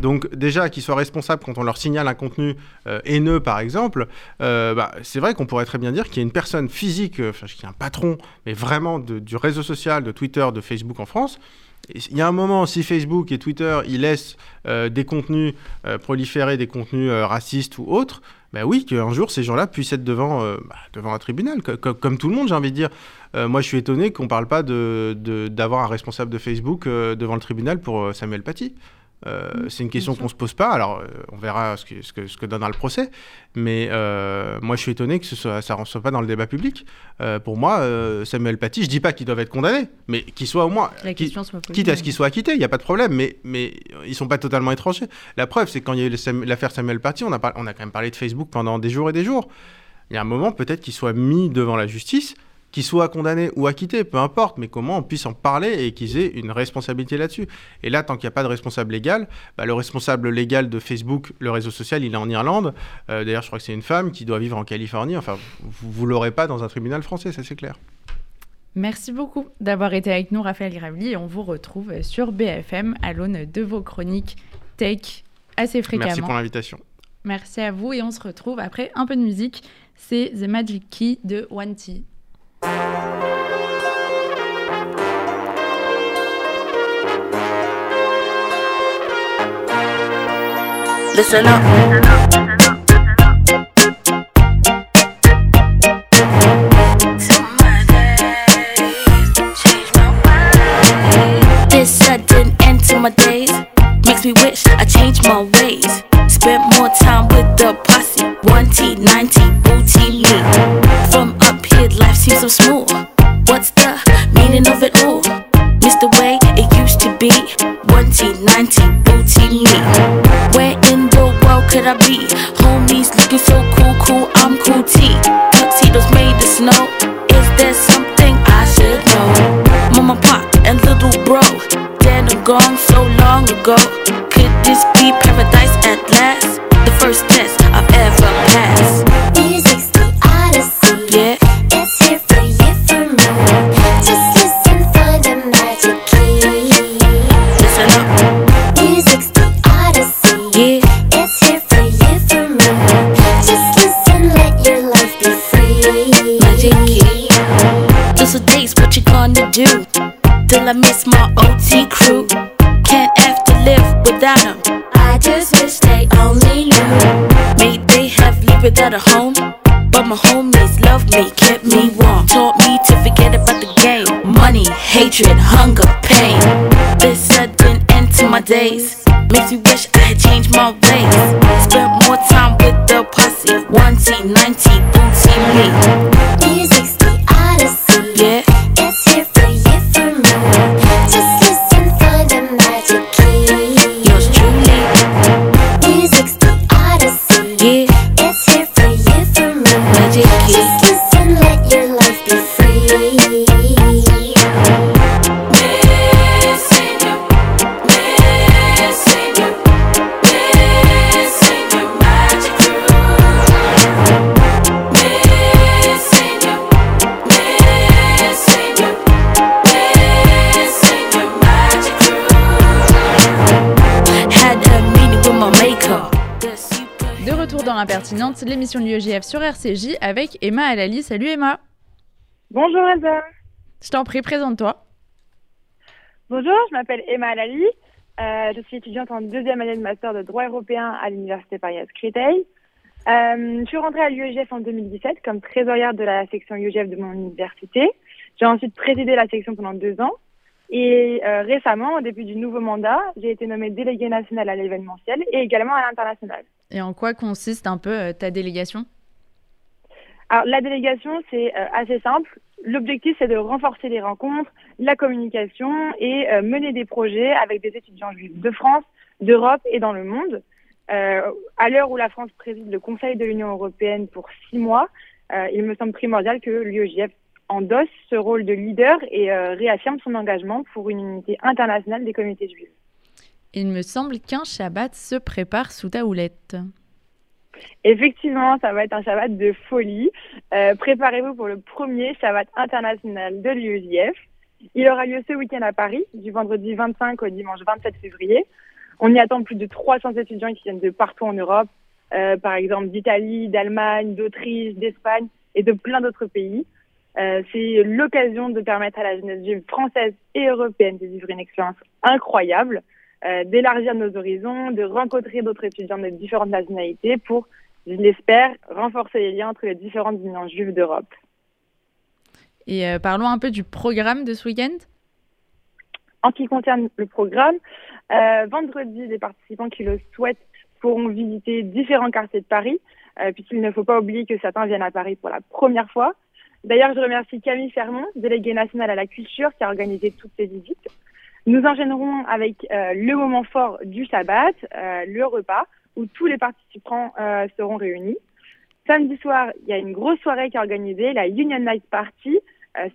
Donc déjà, qu'ils soient responsables quand on leur signale un contenu euh, haineux, par exemple, euh, bah, c'est vrai qu'on pourrait très bien dire qu'il y a une personne physique, enfin, qu'il y a un patron, mais vraiment du réseau social, de Twitter, de Facebook en France, il y a un moment, si Facebook et Twitter ils laissent euh, des contenus euh, proliférer, des contenus euh, racistes ou autres, ben oui, qu'un jour ces gens-là puissent être devant, bah, devant un tribunal, comme tout le monde, j'ai envie de dire. moi, je suis étonné qu'on ne parle pas d'avoir de, d'avoir un responsable de Facebook devant le tribunal pour Samuel Paty. Euh, c'est une question qu'on ne se pose pas. Alors, euh, on verra ce que, ce, que, ce que, donnera le procès. Mais euh, moi, je suis étonné que ce soit, ça ne rentre pas dans le débat public. pour moi, Samuel Paty, je ne dis pas qu'il doit être condamné, mais qu'il soit au moins. La question soit quitte à ce qu'il soit acquitté, il n'y a pas de problème. Mais, mais ils ne sont pas totalement étrangers. La preuve, c'est quand il y a eu l'affaire Samuel Paty, on a, on a quand même parlé de Facebook pendant des jours et des jours. Il y a un moment, peut-être qu'il soit mis devant la justice qu'ils soient condamnés ou acquittés, peu importe, mais comment on puisse en parler et qu'ils aient une responsabilité là-dessus. Et là, tant qu'il n'y a pas de responsable légal, bah, le responsable légal de Facebook, le réseau social, il est en Irlande. Euh, d'ailleurs, je crois que c'est une femme qui doit vivre en Californie. Enfin, vous ne l'aurez pas dans un tribunal français, ça c'est clair. Merci beaucoup d'avoir été avec nous, Raphaël Gravely, et on vous retrouve sur BFM à l'aune de vos chroniques tech assez fréquemment. Merci pour l'invitation. Merci à vous, et on se retrouve après un peu de musique. C'est The Magic Key de One T. Listen up. This sudden end to my days makes me wish I changed my ways. Spent more time with the posse. One T, 90, booty me. From up here, life seems so smooth. should I be? Money, hatred, hunger, pain. This sudden end to my days. Makes me wish I had changed my ways. Spent more time with the posse. One T, 90, booty me. L'émission de l'UEJF sur RCJ avec Emma Alali. Salut Emma. Bonjour Elsa. Je t'en prie, présente-toi. Bonjour, je m'appelle Emma Alali. Euh, je suis étudiante en deuxième année de master de droit européen à l'Université Paris Créteil. Euh, je suis rentrée à l'UEJF en 2017 comme trésorière de la section UEJF de mon université. J'ai ensuite présidé la section pendant deux ans. Et euh, récemment, au début du nouveau mandat, j'ai été nommée déléguée nationale à l'événementiel et également à l'international. Et en quoi consiste un peu euh, ta délégation? Alors, la délégation, c'est euh, assez simple. L'objectif, c'est de renforcer les rencontres, la communication et mener des projets avec des étudiants juifs de France, d'Europe et dans le monde. À l'heure où la France préside le Conseil de l'Union européenne pour six mois, il me semble primordial que l'UEJF endosse ce rôle de leader et euh, réaffirme son engagement pour une unité internationale des communautés juives. Il me semble qu'un Shabbat se prépare sous ta houlette. Effectivement, ça va être un Shabbat de folie. Euh, Préparez-vous pour le premier Shabbat international de l'UEJF. Il aura lieu ce week-end à Paris, du vendredi 25 au dimanche 27 février. On y attend plus de 300 étudiants qui viennent de partout en Europe, euh, par exemple d'Italie, d'Allemagne, d'Autriche, d'Espagne et de plein d'autres pays. Euh, C'est l'occasion de permettre à la jeunesse juive française et européenne de vivre une expérience incroyable, euh, d'élargir nos horizons, de rencontrer d'autres étudiants de différentes nationalités pour, je l'espère, renforcer les liens entre les différentes unions juives d'Europe. Et euh, parlons un peu du programme de ce week-end. En ce qui concerne le programme, vendredi, les participants qui le souhaitent pourront visiter différents quartiers de Paris, puisqu'il ne faut pas oublier que certains viennent à Paris pour la première fois. D'ailleurs, je remercie Camille Fermont, déléguée nationale à la culture, qui a organisé toutes ces visites. Nous enchaînerons avec euh, le moment fort du Shabbat, euh, le repas, où tous les participants euh, seront réunis. Samedi soir, il y a une grosse soirée qui est organisée, la Union Night Party,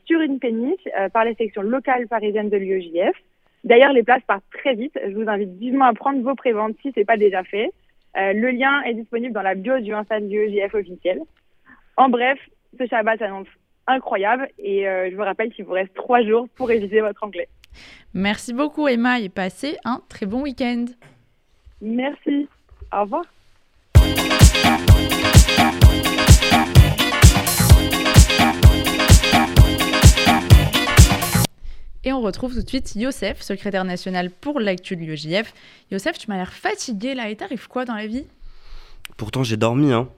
sur une péniche par les sections locales parisiennes de l'UEJF. D'ailleurs, les places partent très vite. Je vous invite vivement à prendre vos préventes si ce n'est pas déjà fait. Le lien est disponible dans la bio du Insta de l'UEJF officiel. En bref, ce Shabbat s'annonce incroyable et euh, je vous rappelle qu'il vous reste trois jours pour réviser votre anglais. Merci beaucoup Emma et passez un très bon week-end. Merci. Au revoir. Et on on retrouve tout de suite Youssef, secrétaire national pour l'actu de l'UEJF. Youssef, tu m'as l'air fatigué là, et t'arrives quoi dans la vie? Pourtant, j'ai dormi, hein.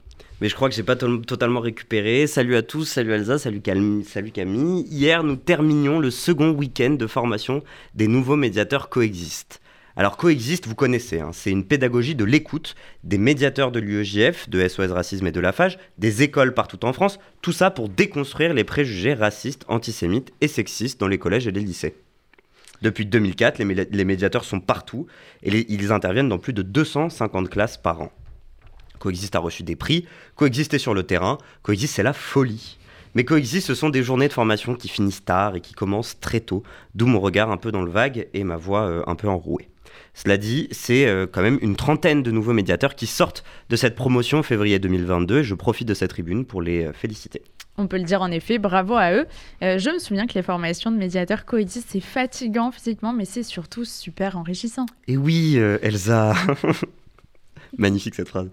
Mais je crois que j'ai pas to- totalement récupéré. Salut à tous, salut Elsa, salut Camille, salut Camille. Hier, nous terminions le second week-end de formation des nouveaux médiateurs Coexist. Alors Coexist, vous connaissez, hein, c'est une pédagogie de l'écoute des médiateurs de l'UEJF, de SOS Racisme et de la FAGE, des écoles partout en France, tout ça pour déconstruire les préjugés racistes, antisémites et sexistes dans les collèges et les lycées. Depuis 2004, les, mé- les médiateurs sont partout et ils interviennent dans plus de 250 classes par an. Coexist a reçu des prix, Coexist est sur le terrain, Coexist c'est la folie. Mais Coexist ce sont des journées de formation qui finissent tard et qui commencent très tôt, d'où mon regard un peu dans le vague et ma voix euh, un peu enrouée. Cela dit, c'est euh, quand même une trentaine de nouveaux médiateurs qui sortent de cette promotion en février 2022 et je profite de cette tribune pour les euh, féliciter. On peut le dire en effet, bravo à eux. Je me souviens que les formations de médiateurs coexistent, c'est fatigant physiquement, mais c'est surtout super enrichissant. Et oui, Elsa. *laughs* *laughs* Magnifique cette phrase.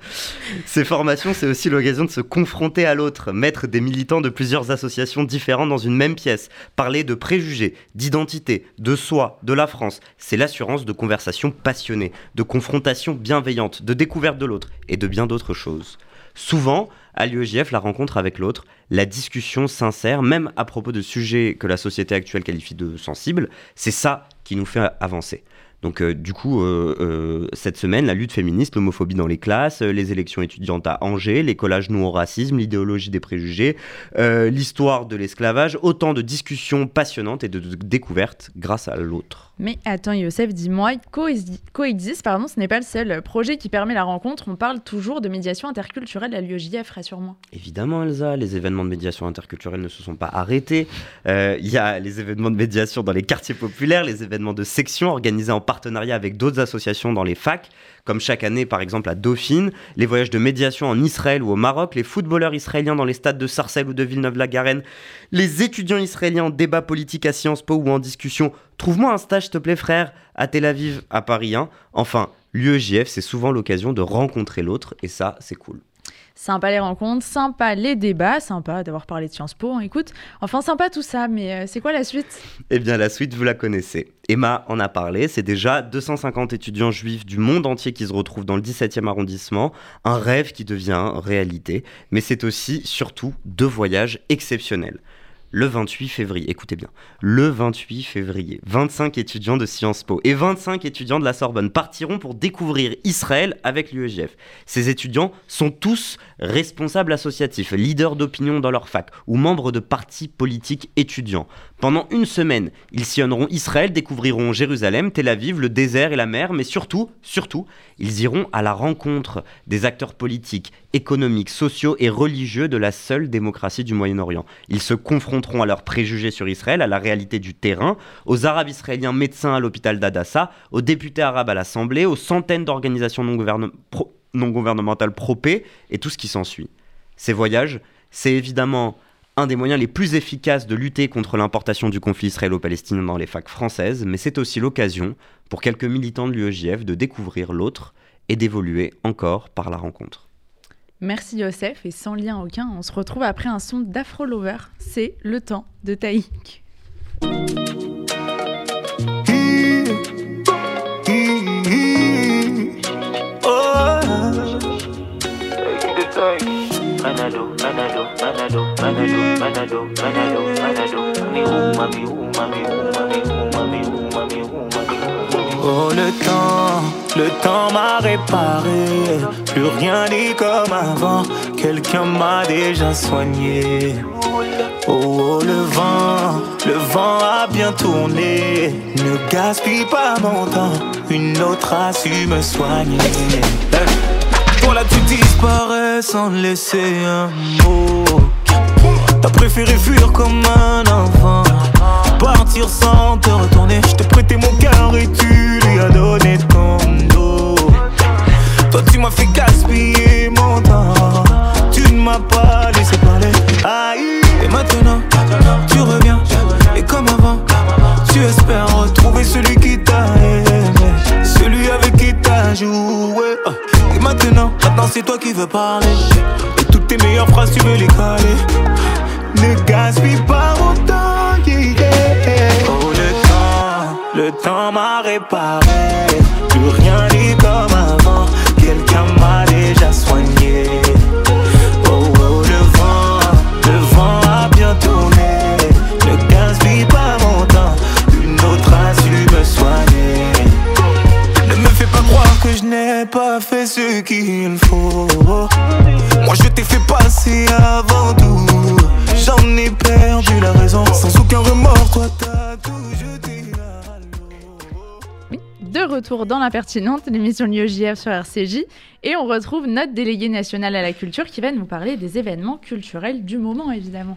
Ces formations, c'est aussi l'occasion de se confronter à l'autre, mettre des militants de plusieurs associations différentes dans une même pièce, parler de préjugés, d'identité, de soi, de la France. C'est l'assurance de conversations passionnées, de confrontations bienveillantes, de découverte de l'autre et de bien d'autres choses. Souvent, à l'UEJF, la rencontre avec l'autre, la discussion sincère, même à propos de sujets que la société actuelle qualifie de sensibles, c'est ça qui nous fait avancer. Donc euh, du coup, euh, euh, cette semaine, la lutte féministe, l'homophobie dans les classes, les élections étudiantes à Angers, les collages nous au racisme, l'idéologie des préjugés, l'histoire de l'esclavage, autant de discussions passionnantes et de découvertes grâce à l'autre. Mais attends, Youssef, dis-moi, Coexi- Coexist, pardon, ce n'est pas le seul projet qui permet la rencontre. On parle toujours de médiation interculturelle à l'UEJF, rassure-moi. Évidemment, Elsa, les événements de médiation interculturelle ne se sont pas arrêtés. Euh, Il y a les événements de médiation dans les quartiers populaires, les événements de section organisés en partenariat avec d'autres associations dans les facs, comme chaque année par exemple à Dauphine, les voyages de médiation en Israël ou au Maroc, les footballeurs israéliens dans les stades de Sarcelles ou de Villeneuve-la-Garenne, les étudiants israéliens en débat politique à Sciences Po ou en discussion. Trouve-moi un stage, s'il te plaît, frère, à Tel Aviv, à Paris 1. Enfin, l'UEJF, c'est souvent l'occasion de rencontrer l'autre, et ça, c'est cool. Sympa les rencontres, sympa les débats, sympa d'avoir parlé de Sciences Po, hein, écoute. Enfin, sympa tout ça, mais euh, c'est quoi la suite? Eh bien, la suite, vous la connaissez. Emma en a parlé, c'est déjà 250 étudiants juifs du monde entier qui se retrouvent dans le 17e arrondissement, un rêve qui devient réalité, mais c'est aussi, surtout, deux voyages exceptionnels. Le 28 février, écoutez bien, le 28 février, 25 étudiants de Sciences Po et 25 étudiants de la Sorbonne partiront pour découvrir Israël avec l'UEJF. Ces étudiants sont tous responsables associatifs, leaders d'opinion dans leur fac ou membres de partis politiques étudiants. Pendant une semaine, ils sillonneront Israël, découvriront Jérusalem, Tel Aviv, le désert et la mer, mais surtout, surtout, ils iront à la rencontre des acteurs politiques, économiques, sociaux et religieux de la seule démocratie du Moyen-Orient. Ils se confronteront à leurs préjugés sur Israël, à la réalité du terrain, aux Arabes israéliens médecins à l'hôpital d'Adassa, aux députés arabes à l'Assemblée, aux centaines d'organisations non, gouvernem- pro- non gouvernementales pro-paix et tout ce qui s'ensuit. Ces voyages, c'est évidemment un des moyens les plus efficaces de lutter contre l'importation du conflit israélo-palestinien dans les facs françaises, mais c'est aussi l'occasion pour quelques militants de l'UEJF de découvrir l'autre et d'évoluer encore par la rencontre. Merci Youssef, et sans lien aucun, on se retrouve après un son d'Afro Lover. C'est le temps de Taïk. Manado, Manado, Manado, Manado, Manado, Manado, Manado. Oh le temps, le temps m'a réparé. Plus rien n'est comme avant. Quelqu'un m'a déjà soigné. Oh, oh, le vent, le vent a bien tourné. Ne gaspille pas mon temps. Une autre a su me soigner Disparais sans laisser un mot. T'as préféré fuir comme un enfant. Partir sans te retourner. Je t'ai prêté mon cœur et tu lui as donné ton dos. Toi tu m'as fait gaspiller mon temps. Tu ne m'as pas laissé parler. Aïe. Et maintenant tu reviens C'est toi qui veux parler. De toutes tes meilleures phrases, tu veux les coller. Ne gaspille pas mon temps, yeah. Oh, le temps, le temps m'a réparé. Plus rien n'est comme avant. Quelqu'un m'a déjà soigné. Oh, oh, le vent, le vent a bien tourné. Ne gaspille pas mon temps. Une autre a su me soigner. Ne me fais pas croire que je n'ai pas fait ce qu'il faut. Moi je t'ai fait passer avant tout. J'en ai perdu la raison. Sans aucun remords, toi t'as tout jeté l'eau. De retour dans l'impertinente, l'émission Lieu JF sur RCJ, et on retrouve notre déléguée nationale à la culture qui va nous parler des événements culturels du moment évidemment.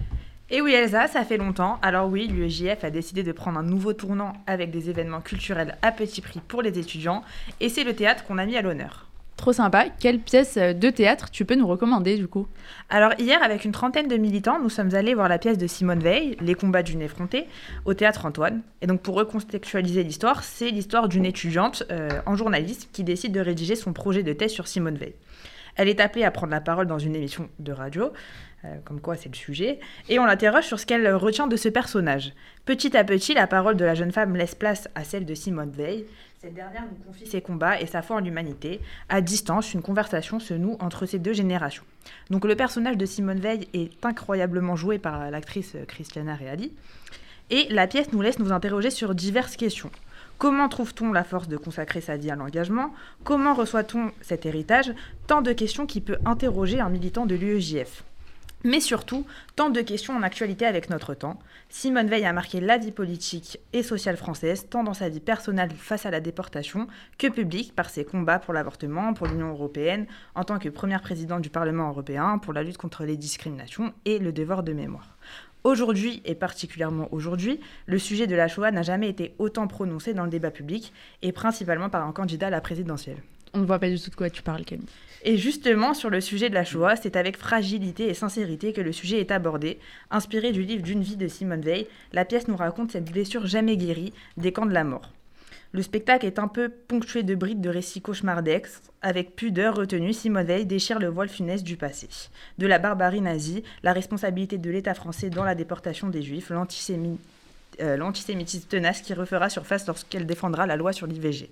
Et oui Elsa, ça fait longtemps. Alors oui, l'UEJF a décidé de prendre un nouveau tournant avec des événements culturels à petit prix pour les étudiants, et c'est le théâtre qu'on a mis à l'honneur. Trop sympa, quelle pièce euh, de théâtre tu peux nous recommander du coup? Alors hier, avec une trentaine de militants, nous sommes allés voir la pièce de Simone Veil, Les combats d'une effrontée, au théâtre Antoine. Et donc pour recontextualiser l'histoire, c'est l'histoire d'une étudiante euh, en journalisme qui décide de rédiger son projet de thèse sur Simone Veil. Elle est appelée à prendre la parole dans une émission de radio, euh, comme quoi c'est le sujet, et on l'interroge sur ce qu'elle retient de ce personnage. Petit à petit, la parole de la jeune femme laisse place à celle de Simone Veil. Cette dernière nous confie ses combats et sa foi en l'humanité. À distance, une conversation se noue entre ces deux générations. Donc le personnage de Simone Veil est incroyablement joué par l'actrice Christiana Reali. Et la pièce nous laisse nous interroger sur diverses questions. Comment trouve-t-on la force de consacrer sa vie à l'engagement? Comment reçoit-on cet héritage? Tant de questions qui peut interroger un militant de l'UEJF. Mais surtout, tant de questions en actualité avec notre temps. Simone Veil a marqué la vie politique et sociale française, tant dans sa vie personnelle face à la déportation que publique par ses combats pour l'avortement, pour l'Union européenne, en tant que première présidente du Parlement européen, pour la lutte contre les discriminations et le devoir de mémoire. Aujourd'hui, et particulièrement aujourd'hui, le sujet de la Shoah n'a jamais été autant prononcé dans le débat public, et principalement par un candidat à la présidentielle. On ne voit pas du tout de quoi tu parles Camille. Et justement, sur le sujet de la Shoah, c'est avec fragilité et sincérité que le sujet est abordé. Inspiré du livre D'une vie de Simone Veil, la pièce nous raconte cette blessure jamais guérie des camps de la mort. Le spectacle est un peu ponctué de brides de récits cauchemardesques. Avec pudeur retenue, Simone Veil déchire le voile funeste du passé. De la barbarie nazie, la responsabilité de l'État français dans la déportation des Juifs, euh, l'antisémitisme tenace qui refera surface lorsqu'elle défendra la loi sur l'IVG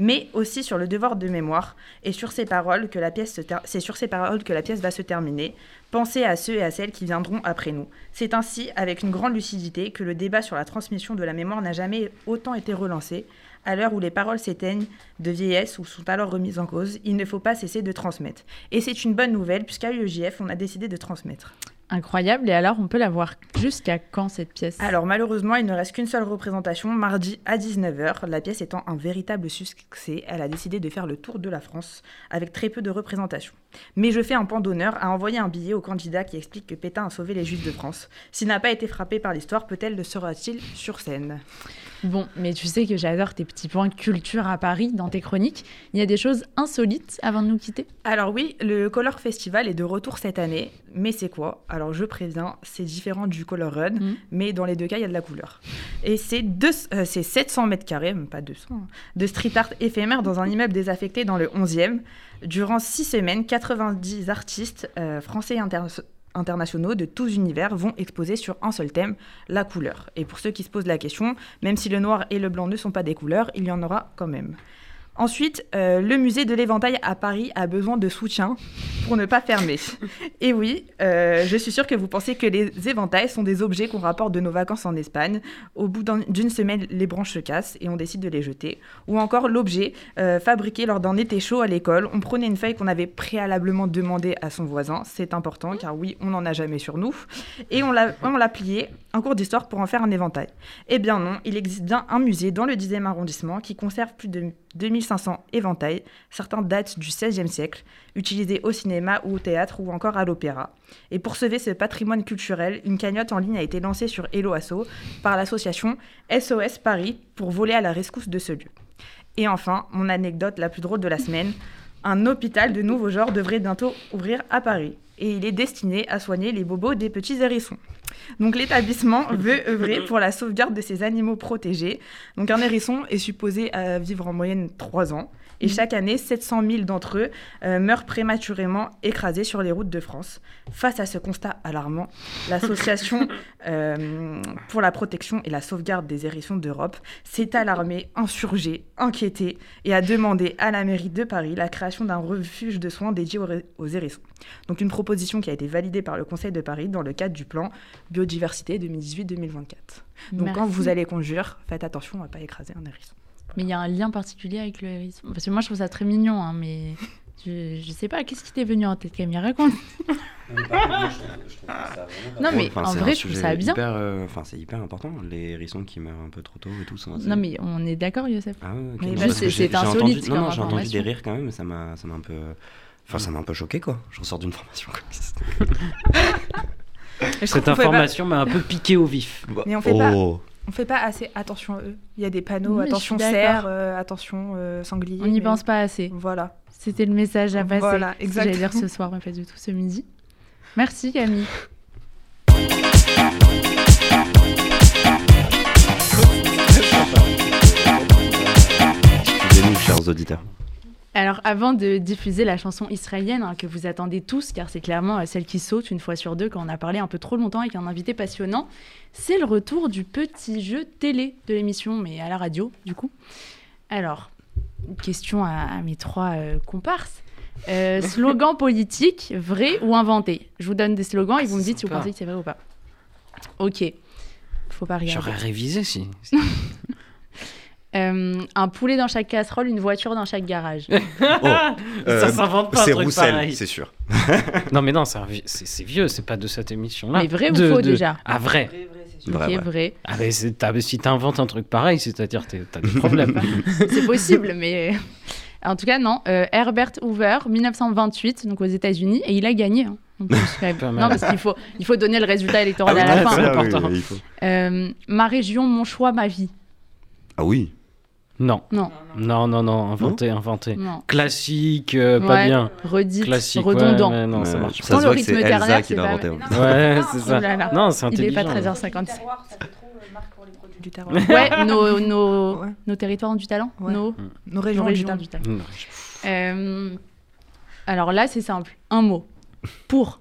mais aussi sur le devoir de mémoire et sur ces paroles que la pièce c'est sur ces paroles que la pièce va se terminer. Pensez à ceux et à celles qui viendront après nous. C'est ainsi, avec une grande lucidité, que le débat sur la transmission de la mémoire n'a jamais autant été relancé. À l'heure où les paroles s'éteignent de vieillesse ou sont alors remises en cause, il ne faut pas cesser de transmettre. Et c'est une bonne nouvelle, puisqu'à l'UEJF, on a décidé de transmettre. Incroyable, et alors on peut la voir jusqu'à quand cette pièce? Alors malheureusement, il ne reste qu'une seule représentation, mardi à 19h. La pièce étant un véritable succès, elle a décidé de faire le tour de la France avec très peu de représentations. Mais je fais un point d'honneur à envoyer un billet au candidat qui explique que Pétain a sauvé les Juifs de France. S'il n'a pas été frappé par l'histoire, peut-être le sera-t-il sur scène? Bon, mais tu sais que j'adore tes petits points culture à Paris dans tes chroniques. Il y a des choses insolites avant de nous quitter? Alors oui, le Color Festival est de retour cette année, mais c'est quoi? Alors je préviens, c'est différent du Color Run, Mhm. mais dans les deux cas, il y a de la couleur. Et c'est euh, c'est 700 mètres carrés, même pas 200, hein, de street art éphémère dans un immeuble désaffecté dans le 11e. Durant six semaines, 90 artistes euh, français et inter- internationaux de tous univers vont exposer sur un seul thème, la couleur. Et pour ceux qui se posent la question, même si le noir et le blanc ne sont pas des couleurs, il y en aura quand même. Ensuite, euh, le musée de l'éventail à Paris a besoin de soutien pour ne pas fermer. *laughs* Et oui, euh, je suis sûre que vous pensez que les éventails sont des objets qu'on rapporte de nos vacances en Espagne. Au bout d'un- d'une semaine, les branches se cassent et on décide de les jeter. Ou encore l'objet euh, fabriqué lors d'un été chaud à l'école. On prenait une feuille qu'on avait préalablement demandé à son voisin. C'est important car oui, on n'en a jamais sur nous. Et on l'a on l'a plié, un cours d'histoire pour en faire un éventail. Eh bien non, il existe bien un musée dans le 10e arrondissement qui conserve plus de 2500 éventails. Certains datent du XVIe siècle, utilisés au cinéma ou au théâtre ou encore à l'opéra. Et pour sauver ce patrimoine culturel, une cagnotte en ligne a été lancée sur Hello Asso par l'association SOS Paris pour voler à la rescousse de ce lieu. Et enfin, mon anecdote la plus drôle de la semaine, un hôpital de nouveau genre devrait bientôt ouvrir à Paris. Et il est destiné à soigner les bobos des petits hérissons. Donc l'établissement *laughs* veut œuvrer pour la sauvegarde de ces animaux protégés. Donc un hérisson est supposé euh, vivre en moyenne 3 ans. Et Mhm. chaque année, 700 000 d'entre eux euh, meurent prématurément écrasés sur les routes de France. Face à ce constat alarmant, l'association *laughs* euh, pour la protection et la sauvegarde des hérissons d'Europe s'est alarmée, insurgée, inquiétée et a demandé à la mairie de Paris la création d'un refuge de soins dédié aux hérissons. Donc une proposition qui a été validée par le Conseil de Paris dans le cadre du plan biodiversité 2018-2024. Donc quand vous allez conduire, faites attention à ne pas écraser un hérisson. Mais il y a un lien particulier avec le hérisson. Parce que moi, je trouve ça très mignon, hein, mais je, je sais pas, qu'est-ce qui t'est venu en tête, Camille? Raconte. Non, mais Enfin, en c'est vrai, je trouve ça bien. hyper, euh, Enfin, c'est hyper important, les hérissons qui meurent un peu trop tôt et tout. ça, Non, mais on est d'accord, Youssef. Ah ouais, ok. Mais Non, là, parce c'est- entendu- insolite Non, non, j'ai entendu des rires quand même, mais ça m'a ça m'a un peu. Enfin, ça m'a un peu choqué quoi. Je ressors d'une formation comme ça. *laughs* Cette information m'a un peu piqué au vif. Mais on fait pas- Oh. On fait pas assez attention à eux. Il y a des panneaux, Oui, attention cerf, euh, attention euh, sanglier. On n'y mais- pense pas assez. Voilà. C'était le message à passer. Voilà, que J'allais dire exactement. ce soir, mais pas du tout ce midi. Merci, Camille. Excusez-nous, chers auditeurs. Alors, avant de diffuser la chanson israélienne hein, que vous attendez tous, car c'est clairement euh, celle qui saute une fois sur deux quand on a parlé un peu trop longtemps avec un invité passionnant, c'est le retour du petit jeu télé de l'émission, mais à la radio, du coup. Alors, question à, à mes trois euh, comparses. Euh, *laughs* slogan politique, vrai ou inventé? Je vous donne des slogans et vous me dites si vous pensez que c'est vrai ou pas. Ok. Faut pas regarder. J'aurais révisé si. *laughs* Euh, un poulet dans chaque casserole, une voiture dans chaque garage. *laughs* Oh, euh, ça s'invente pas un C'est truc Roussel, pareil. c'est sûr. *laughs* Non mais non, c'est c'est c'est vieux, c'est pas de cette émission-là. Mais vrai ou faux, de- déjà Ah vrai. Vrai, vrai. vrai. Ah mais c'est- si t'inventes un truc pareil, c'est-à-dire que t'as des problèmes. *laughs* C'est possible, mais. En tout cas, non. Euh, Herbert Hoover, 1928, donc aux États-Unis, et il a gagné. hein, en plus, non, parce qu'il faut, il faut donner le résultat électoral Ah oui, à la fin. c'est ça, oui, important. oui. Euh, ma région, mon choix, ma vie. Ah oui. Non. Non, Non, non, non, inventé, inventé. non. Classique, euh, pas Ouais, bien. Redit, Classique, redondant. ouais, non, ça marche ça Quand se le voit que c'est rythme Elsa qui c'est l'a pas- inventé. Ouais, c'est Oh ça. là là. Non, c'est Il est intelligent. pas 13h50. Terroir, ça fait trop marque pour les produits du terroir. Ouais, nos, nos, Ouais. nos territoires ont du talent. Ouais. Nos, Nos nos régions, régions ont du du talent. Non, Euh, alors là, c'est simple. Un mot. Pour.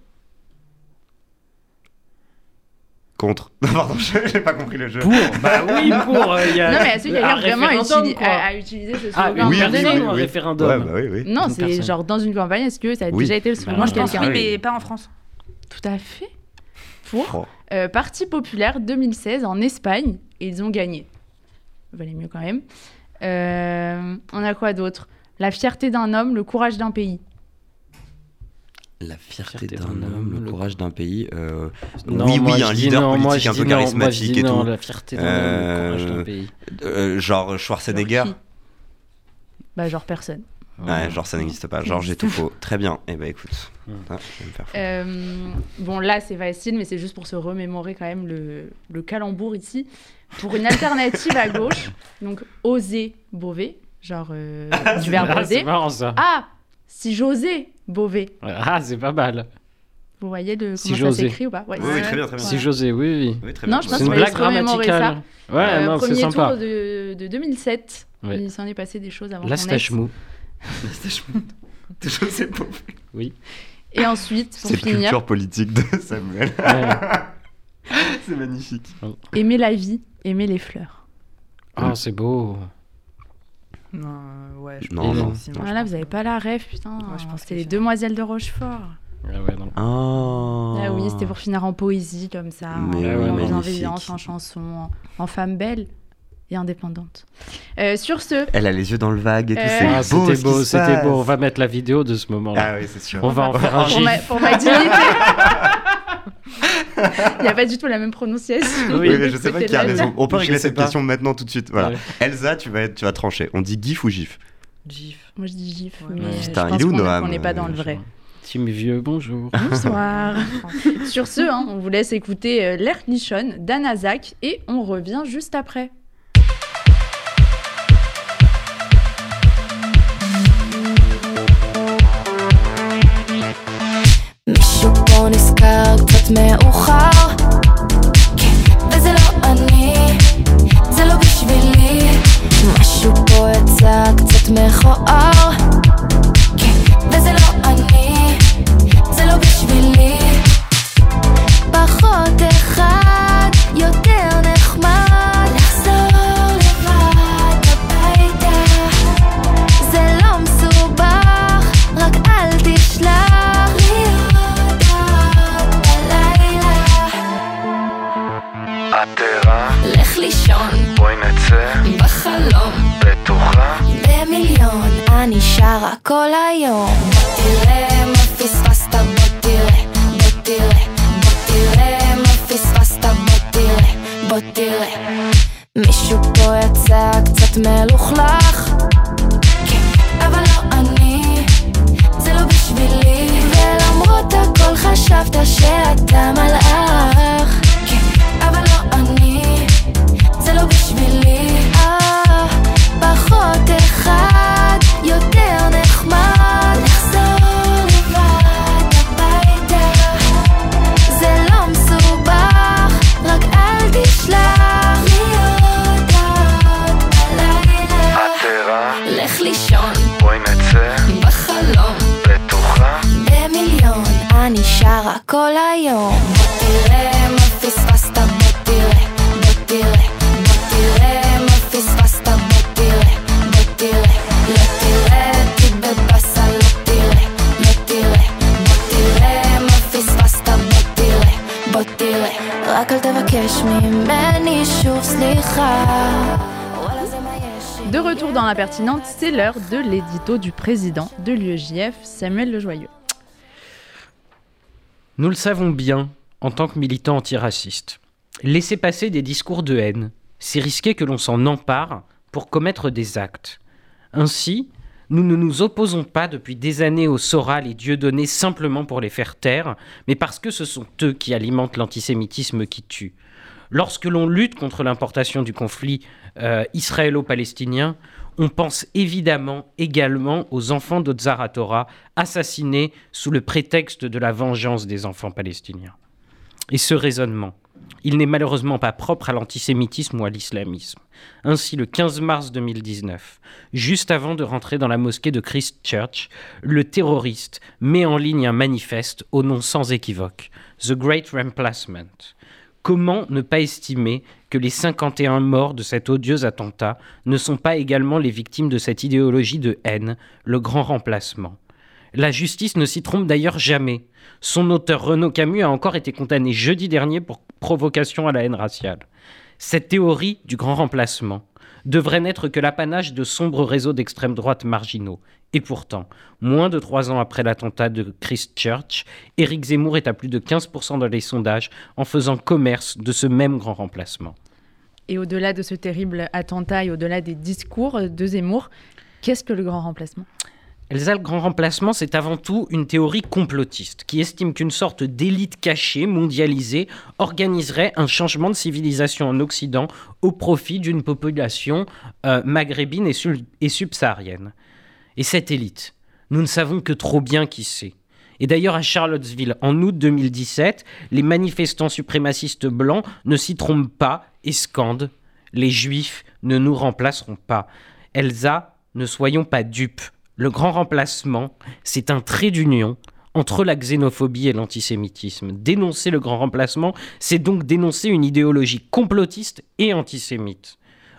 Contre. *laughs* Pardon, je- j'ai pas compris le jeu. Pour Bah oui, pour. euh, *laughs* il y a... Non, mais est-ce qu'il y a vraiment à, utili- à- à utiliser ce Ah, slogan une oui, oui, oui, ou un référendum Ouais, bah oui, oui. Non, c'est genre dans une campagne, est-ce que ça a Oui. déjà été le Bah, slogan de je pense Ah oui. mais pas en France. Tout à fait. Pour Oh. euh, Parti populaire 2016 en Espagne, et ils ont gagné. Valait mieux quand même. Euh, on a quoi d'autre? La fierté d'un homme, le courage d'un pays. La fierté Fierté d'un homme, le le- courage d'un pays. euh, Non, oui, oui, un leader non, politique un peu non, moi, je charismatique dis et non, tout. la fierté d'un homme, le courage d'un Euh, pays. Euh, genre Schwarzenegger. Genre Bah, genre personne. Ouais, genre ça n'existe pas. Genre j'ai tout *laughs* faux. Très bien. Eh ben écoute. Ah, me. Euh, bon, là, c'est facile, mais c'est juste pour se remémorer quand même le, le calembour ici. Pour une alternative à gauche, *laughs* donc oser Beauvais, genre euh, du verbe Ah, c'est oser. marrant ça. Ah, si j'osais Beauvais. Ah, c'est pas mal. Vous voyez le, Si comment ça j'osais. s'écrit ou pas? Ouais, Oui, oui, très bien, très bien. Si José, oui, oui. Oui, très Non, je pense C'est une blague grammaticale. Ouais, Euh, non, c'est premier sympa. tour de, de 2007. Ouais. Il s'en est passé des choses avant La stache naisse. mou. Je sais pas. Oui. Et ensuite, pour C'est finir, culture politique de Samuel. Ouais. *laughs* C'est magnifique. aimer la vie, aimer les fleurs. Ah, c'est beau. Non, euh, ouais. je Non, non. Voilà, pense. vous avez pas la rêve, putain. Ouais, je pense c'était que les c'est- Demoiselles de Rochefort. Ah ouais, non. Oh. Ah oui, c'était pour finir en poésie comme ça, Mais en, oui, en magnifique. bienveillance, en chanson, en, en femme belle et indépendante. Euh, sur ce, Elle a les yeux dans le vague et tout. Euh, C'est Ah, beau. c'était beau, c'était beau. On va mettre la vidéo de ce moment-là. Ah oui, c'est sûr. On va en faire un pour gif. ma, pour ma dignité, *laughs* il n'y a pas du tout la même prononciation. Oui, mais je sais pas qui a raison. On peut régler cette pas. question maintenant tout de suite. Voilà. Ouais. Elsa, tu vas, être- tu vas trancher. On dit gif ou gif? Gif. Moi je dis gif, Ouais. mais Ouais. je Putain, pense il est où qu'on Noam qu'on n'est pas dans le vrai. Team vieux, bonjour. Bonsoir. *laughs* Sur ce, hein, on vous laisse écouter euh, L'air nichonne d'Anazak et on revient juste après. מאוחר. כן, וזה לא אני, זה לא בשבילי. משהו פה יצא קצת מכוער. שרה כל היום בוא תראה מה פספסת בוא תראה בוא תראה בוא תראה מה פספסת בוא תראה בוא תראה לא תראה אותי בבאסה לא תראה לא תראה בוא תראה מה פספסת בוא תראה בוא תראה רק אל תבקש ממני שוב סליחה וואלה זה מה יש לי. De retour dans l'impertinente, c'est l'heure de l'édito du président de l'UEJF, Samuel Lejoyeux. Nous le savons bien, en tant que militants antiracistes, laisser passer des discours de haine, c'est risquer que l'on s'en empare pour commettre des actes. Ainsi, nous ne nous opposons pas depuis des années aux Soral et Dieudonné simplement pour les faire taire, mais parce que ce sont eux qui alimentent l'antisémitisme qui tue. Lorsque l'on lutte contre l'importation du conflit euh, israélo-palestinien, on pense évidemment également aux enfants de Zaratora assassinés sous le prétexte de la vengeance des enfants palestiniens. Et ce raisonnement, il n'est malheureusement pas propre à l'antisémitisme ou à l'islamisme. Ainsi, le 15 mars 2019, juste avant de rentrer dans la mosquée de Christchurch, le terroriste met en ligne un manifeste au nom sans équivoque, The Great Replacement. Comment ne pas estimer que les 51 morts de cet odieux attentat ne sont pas également les victimes de cette idéologie de haine, le grand remplacement? La justice ne s'y trompe d'ailleurs jamais. Son auteur Renaud Camus a encore été condamné jeudi dernier pour provocation à la haine raciale. Cette théorie du grand remplacement devrait n'être que l'apanage de sombres réseaux d'extrême droite marginaux. Et pourtant, moins de trois ans après l'attentat de Christchurch, Éric Zemmour est à plus de 15% dans les sondages en faisant commerce de ce même grand remplacement. Et au-delà de ce terrible attentat et au-delà des discours de Zemmour, qu'est-ce que le grand remplacement? Elsa, le grand remplacement, c'est avant tout une théorie complotiste qui estime qu'une sorte d'élite cachée, mondialisée, organiserait un changement de civilisation en Occident au profit d'une population euh, maghrébine et, subsaharienne. Et cette élite, nous ne savons que trop bien qui c'est. Et d'ailleurs, à Charlottesville, en août 2017, les manifestants suprémacistes blancs ne s'y trompent pas et scandent Les Juifs ne nous remplaceront pas. Elsa, ne soyons pas dupes. Le grand remplacement, c'est un trait d'union entre la xénophobie et l'antisémitisme. Dénoncer le grand remplacement, c'est donc dénoncer une idéologie complotiste et antisémite.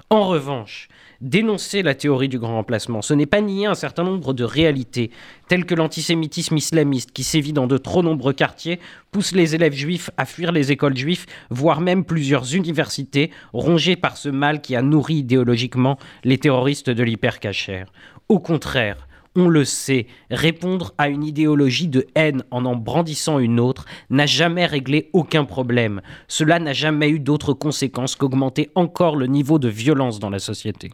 En revanche, dénoncer la théorie du grand remplacement, ce n'est pas nier un certain nombre de réalités, telles que l'antisémitisme islamiste qui sévit dans de trop nombreux quartiers, pousse les élèves juifs à fuir les écoles juives, voire même plusieurs universités, rongées par ce mal qui a nourri idéologiquement les terroristes de l'hypercachère. Au contraire, on le sait, répondre à une idéologie de haine en en brandissant une autre n'a jamais réglé aucun problème. Cela n'a jamais eu d'autre conséquence qu'augmenter encore le niveau de violence dans la société.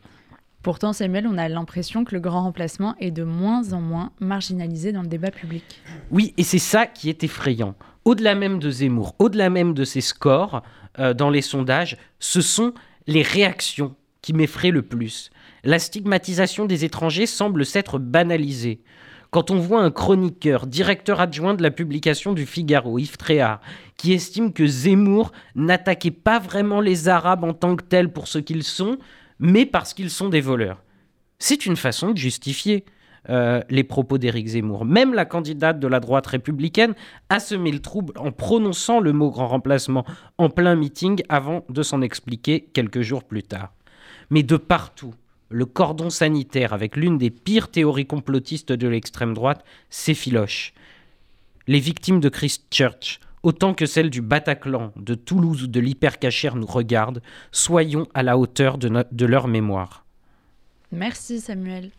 Pourtant, Samuel, on a l'impression que le grand remplacement est de moins en moins marginalisé dans le débat public. Oui, et c'est ça qui est effrayant. Au-delà même de Zemmour, au-delà même de ses scores euh, dans les sondages, ce sont les réactions qui m'effraient le plus. La stigmatisation des étrangers semble s'être banalisée. Quand on voit un chroniqueur, directeur adjoint de la publication du Figaro, Yves Tréhard, qui estime que Zemmour n'attaquait pas vraiment les Arabes en tant que tels pour ce qu'ils sont, mais parce qu'ils sont des voleurs. C'est une façon de justifier euh, les propos d'Éric Zemmour. Même la candidate de la droite républicaine a semé le trouble en prononçant le mot grand remplacement en plein meeting avant de s'en expliquer quelques jours plus tard. Mais de partout, le cordon sanitaire avec l'une des pires théories complotistes de l'extrême droite s'effiloche. Les victimes de Christchurch, autant que celle du Bataclan, de Toulouse ou de l'Hypercachère nous regarde, soyons à la hauteur de, de leur mémoire. Merci Samuel.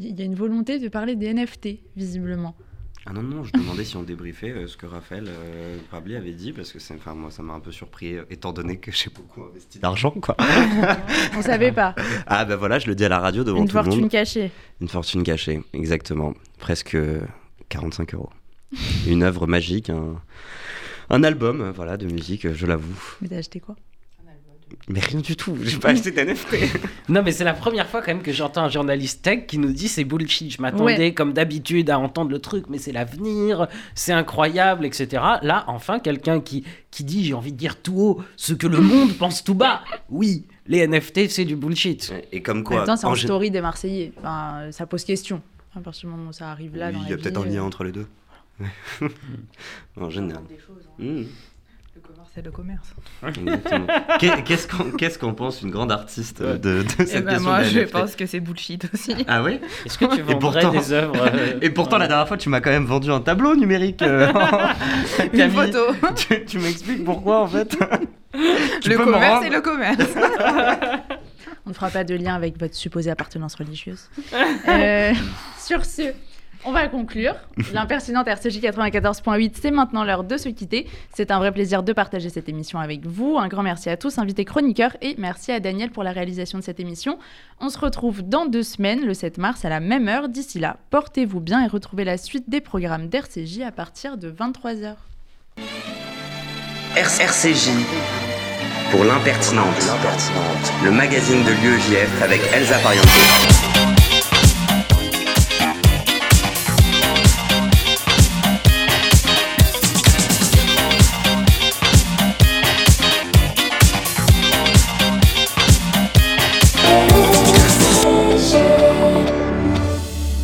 Il y a une volonté de parler des NFT, visiblement. Ah non, non, je demandais si on débriefait euh, ce que Raphaël euh, avait dit, parce que enfin, moi, ça m'a un peu surpris, euh, étant donné que j'ai beaucoup investi d'argent, quoi. *laughs* On savait pas. ah ben voilà, je le dis à la radio devant Une tout le fortune monde. cachée. Une fortune cachée, exactement. Presque 45 euros. Une œuvre magique, un, un album, euh, voilà, de musique, euh, je l'avoue. Mais t'as acheté quoi? Mais rien du tout, j'ai pas acheté d'NFT. *laughs* Non, mais c'est la première fois quand même que j'entends un journaliste tech qui nous dit c'est bullshit. Je m'attendais, Ouais. comme d'habitude, à entendre le truc, mais c'est l'avenir, c'est incroyable, etc. Là, enfin, quelqu'un qui, qui dit, j'ai envie de dire tout haut, ce que le *laughs* monde pense tout bas. Oui, les NFT, c'est du bullshit. Et comme En quoi, même temps, c'est en gé- story des Marseillais. Enfin, ça pose question. À partir du moment où ça arrive là Oui, dans il y a peut-être un lien euh, entre les deux. *laughs* en général. Mmh. Le commerce, c'est le commerce. *laughs* Qu'est-ce qu'on pense une grande artiste de, de cette Eh ben, question moi, je pense que c'est bullshit aussi. Ah oui Est-ce que tu vendrais pourtant, des œuvres euh, *laughs* et pourtant la dernière fois, tu m'as quand même vendu un tableau numérique. euh, *laughs* Une photo. Tu, tu m'expliques pourquoi en fait? Tu le commerce rendre et le commerce. On ne fera pas de lien avec votre supposée appartenance religieuse. Euh, sur ce, on va conclure. *laughs* L'impertinente RCJ 94.8, c'est maintenant l'heure de se quitter. C'est un vrai plaisir de partager cette émission avec vous. Un grand merci à tous, invités chroniqueurs, et merci à Daniel pour la réalisation de cette émission. On se retrouve dans deux semaines, le 7 mars, à la même heure. D'ici là, portez-vous bien et retrouvez la suite des programmes d'RCJ à partir de 23h. RCJ pour l'impertinente, le magazine de l'UEJF avec Elsa Pariento.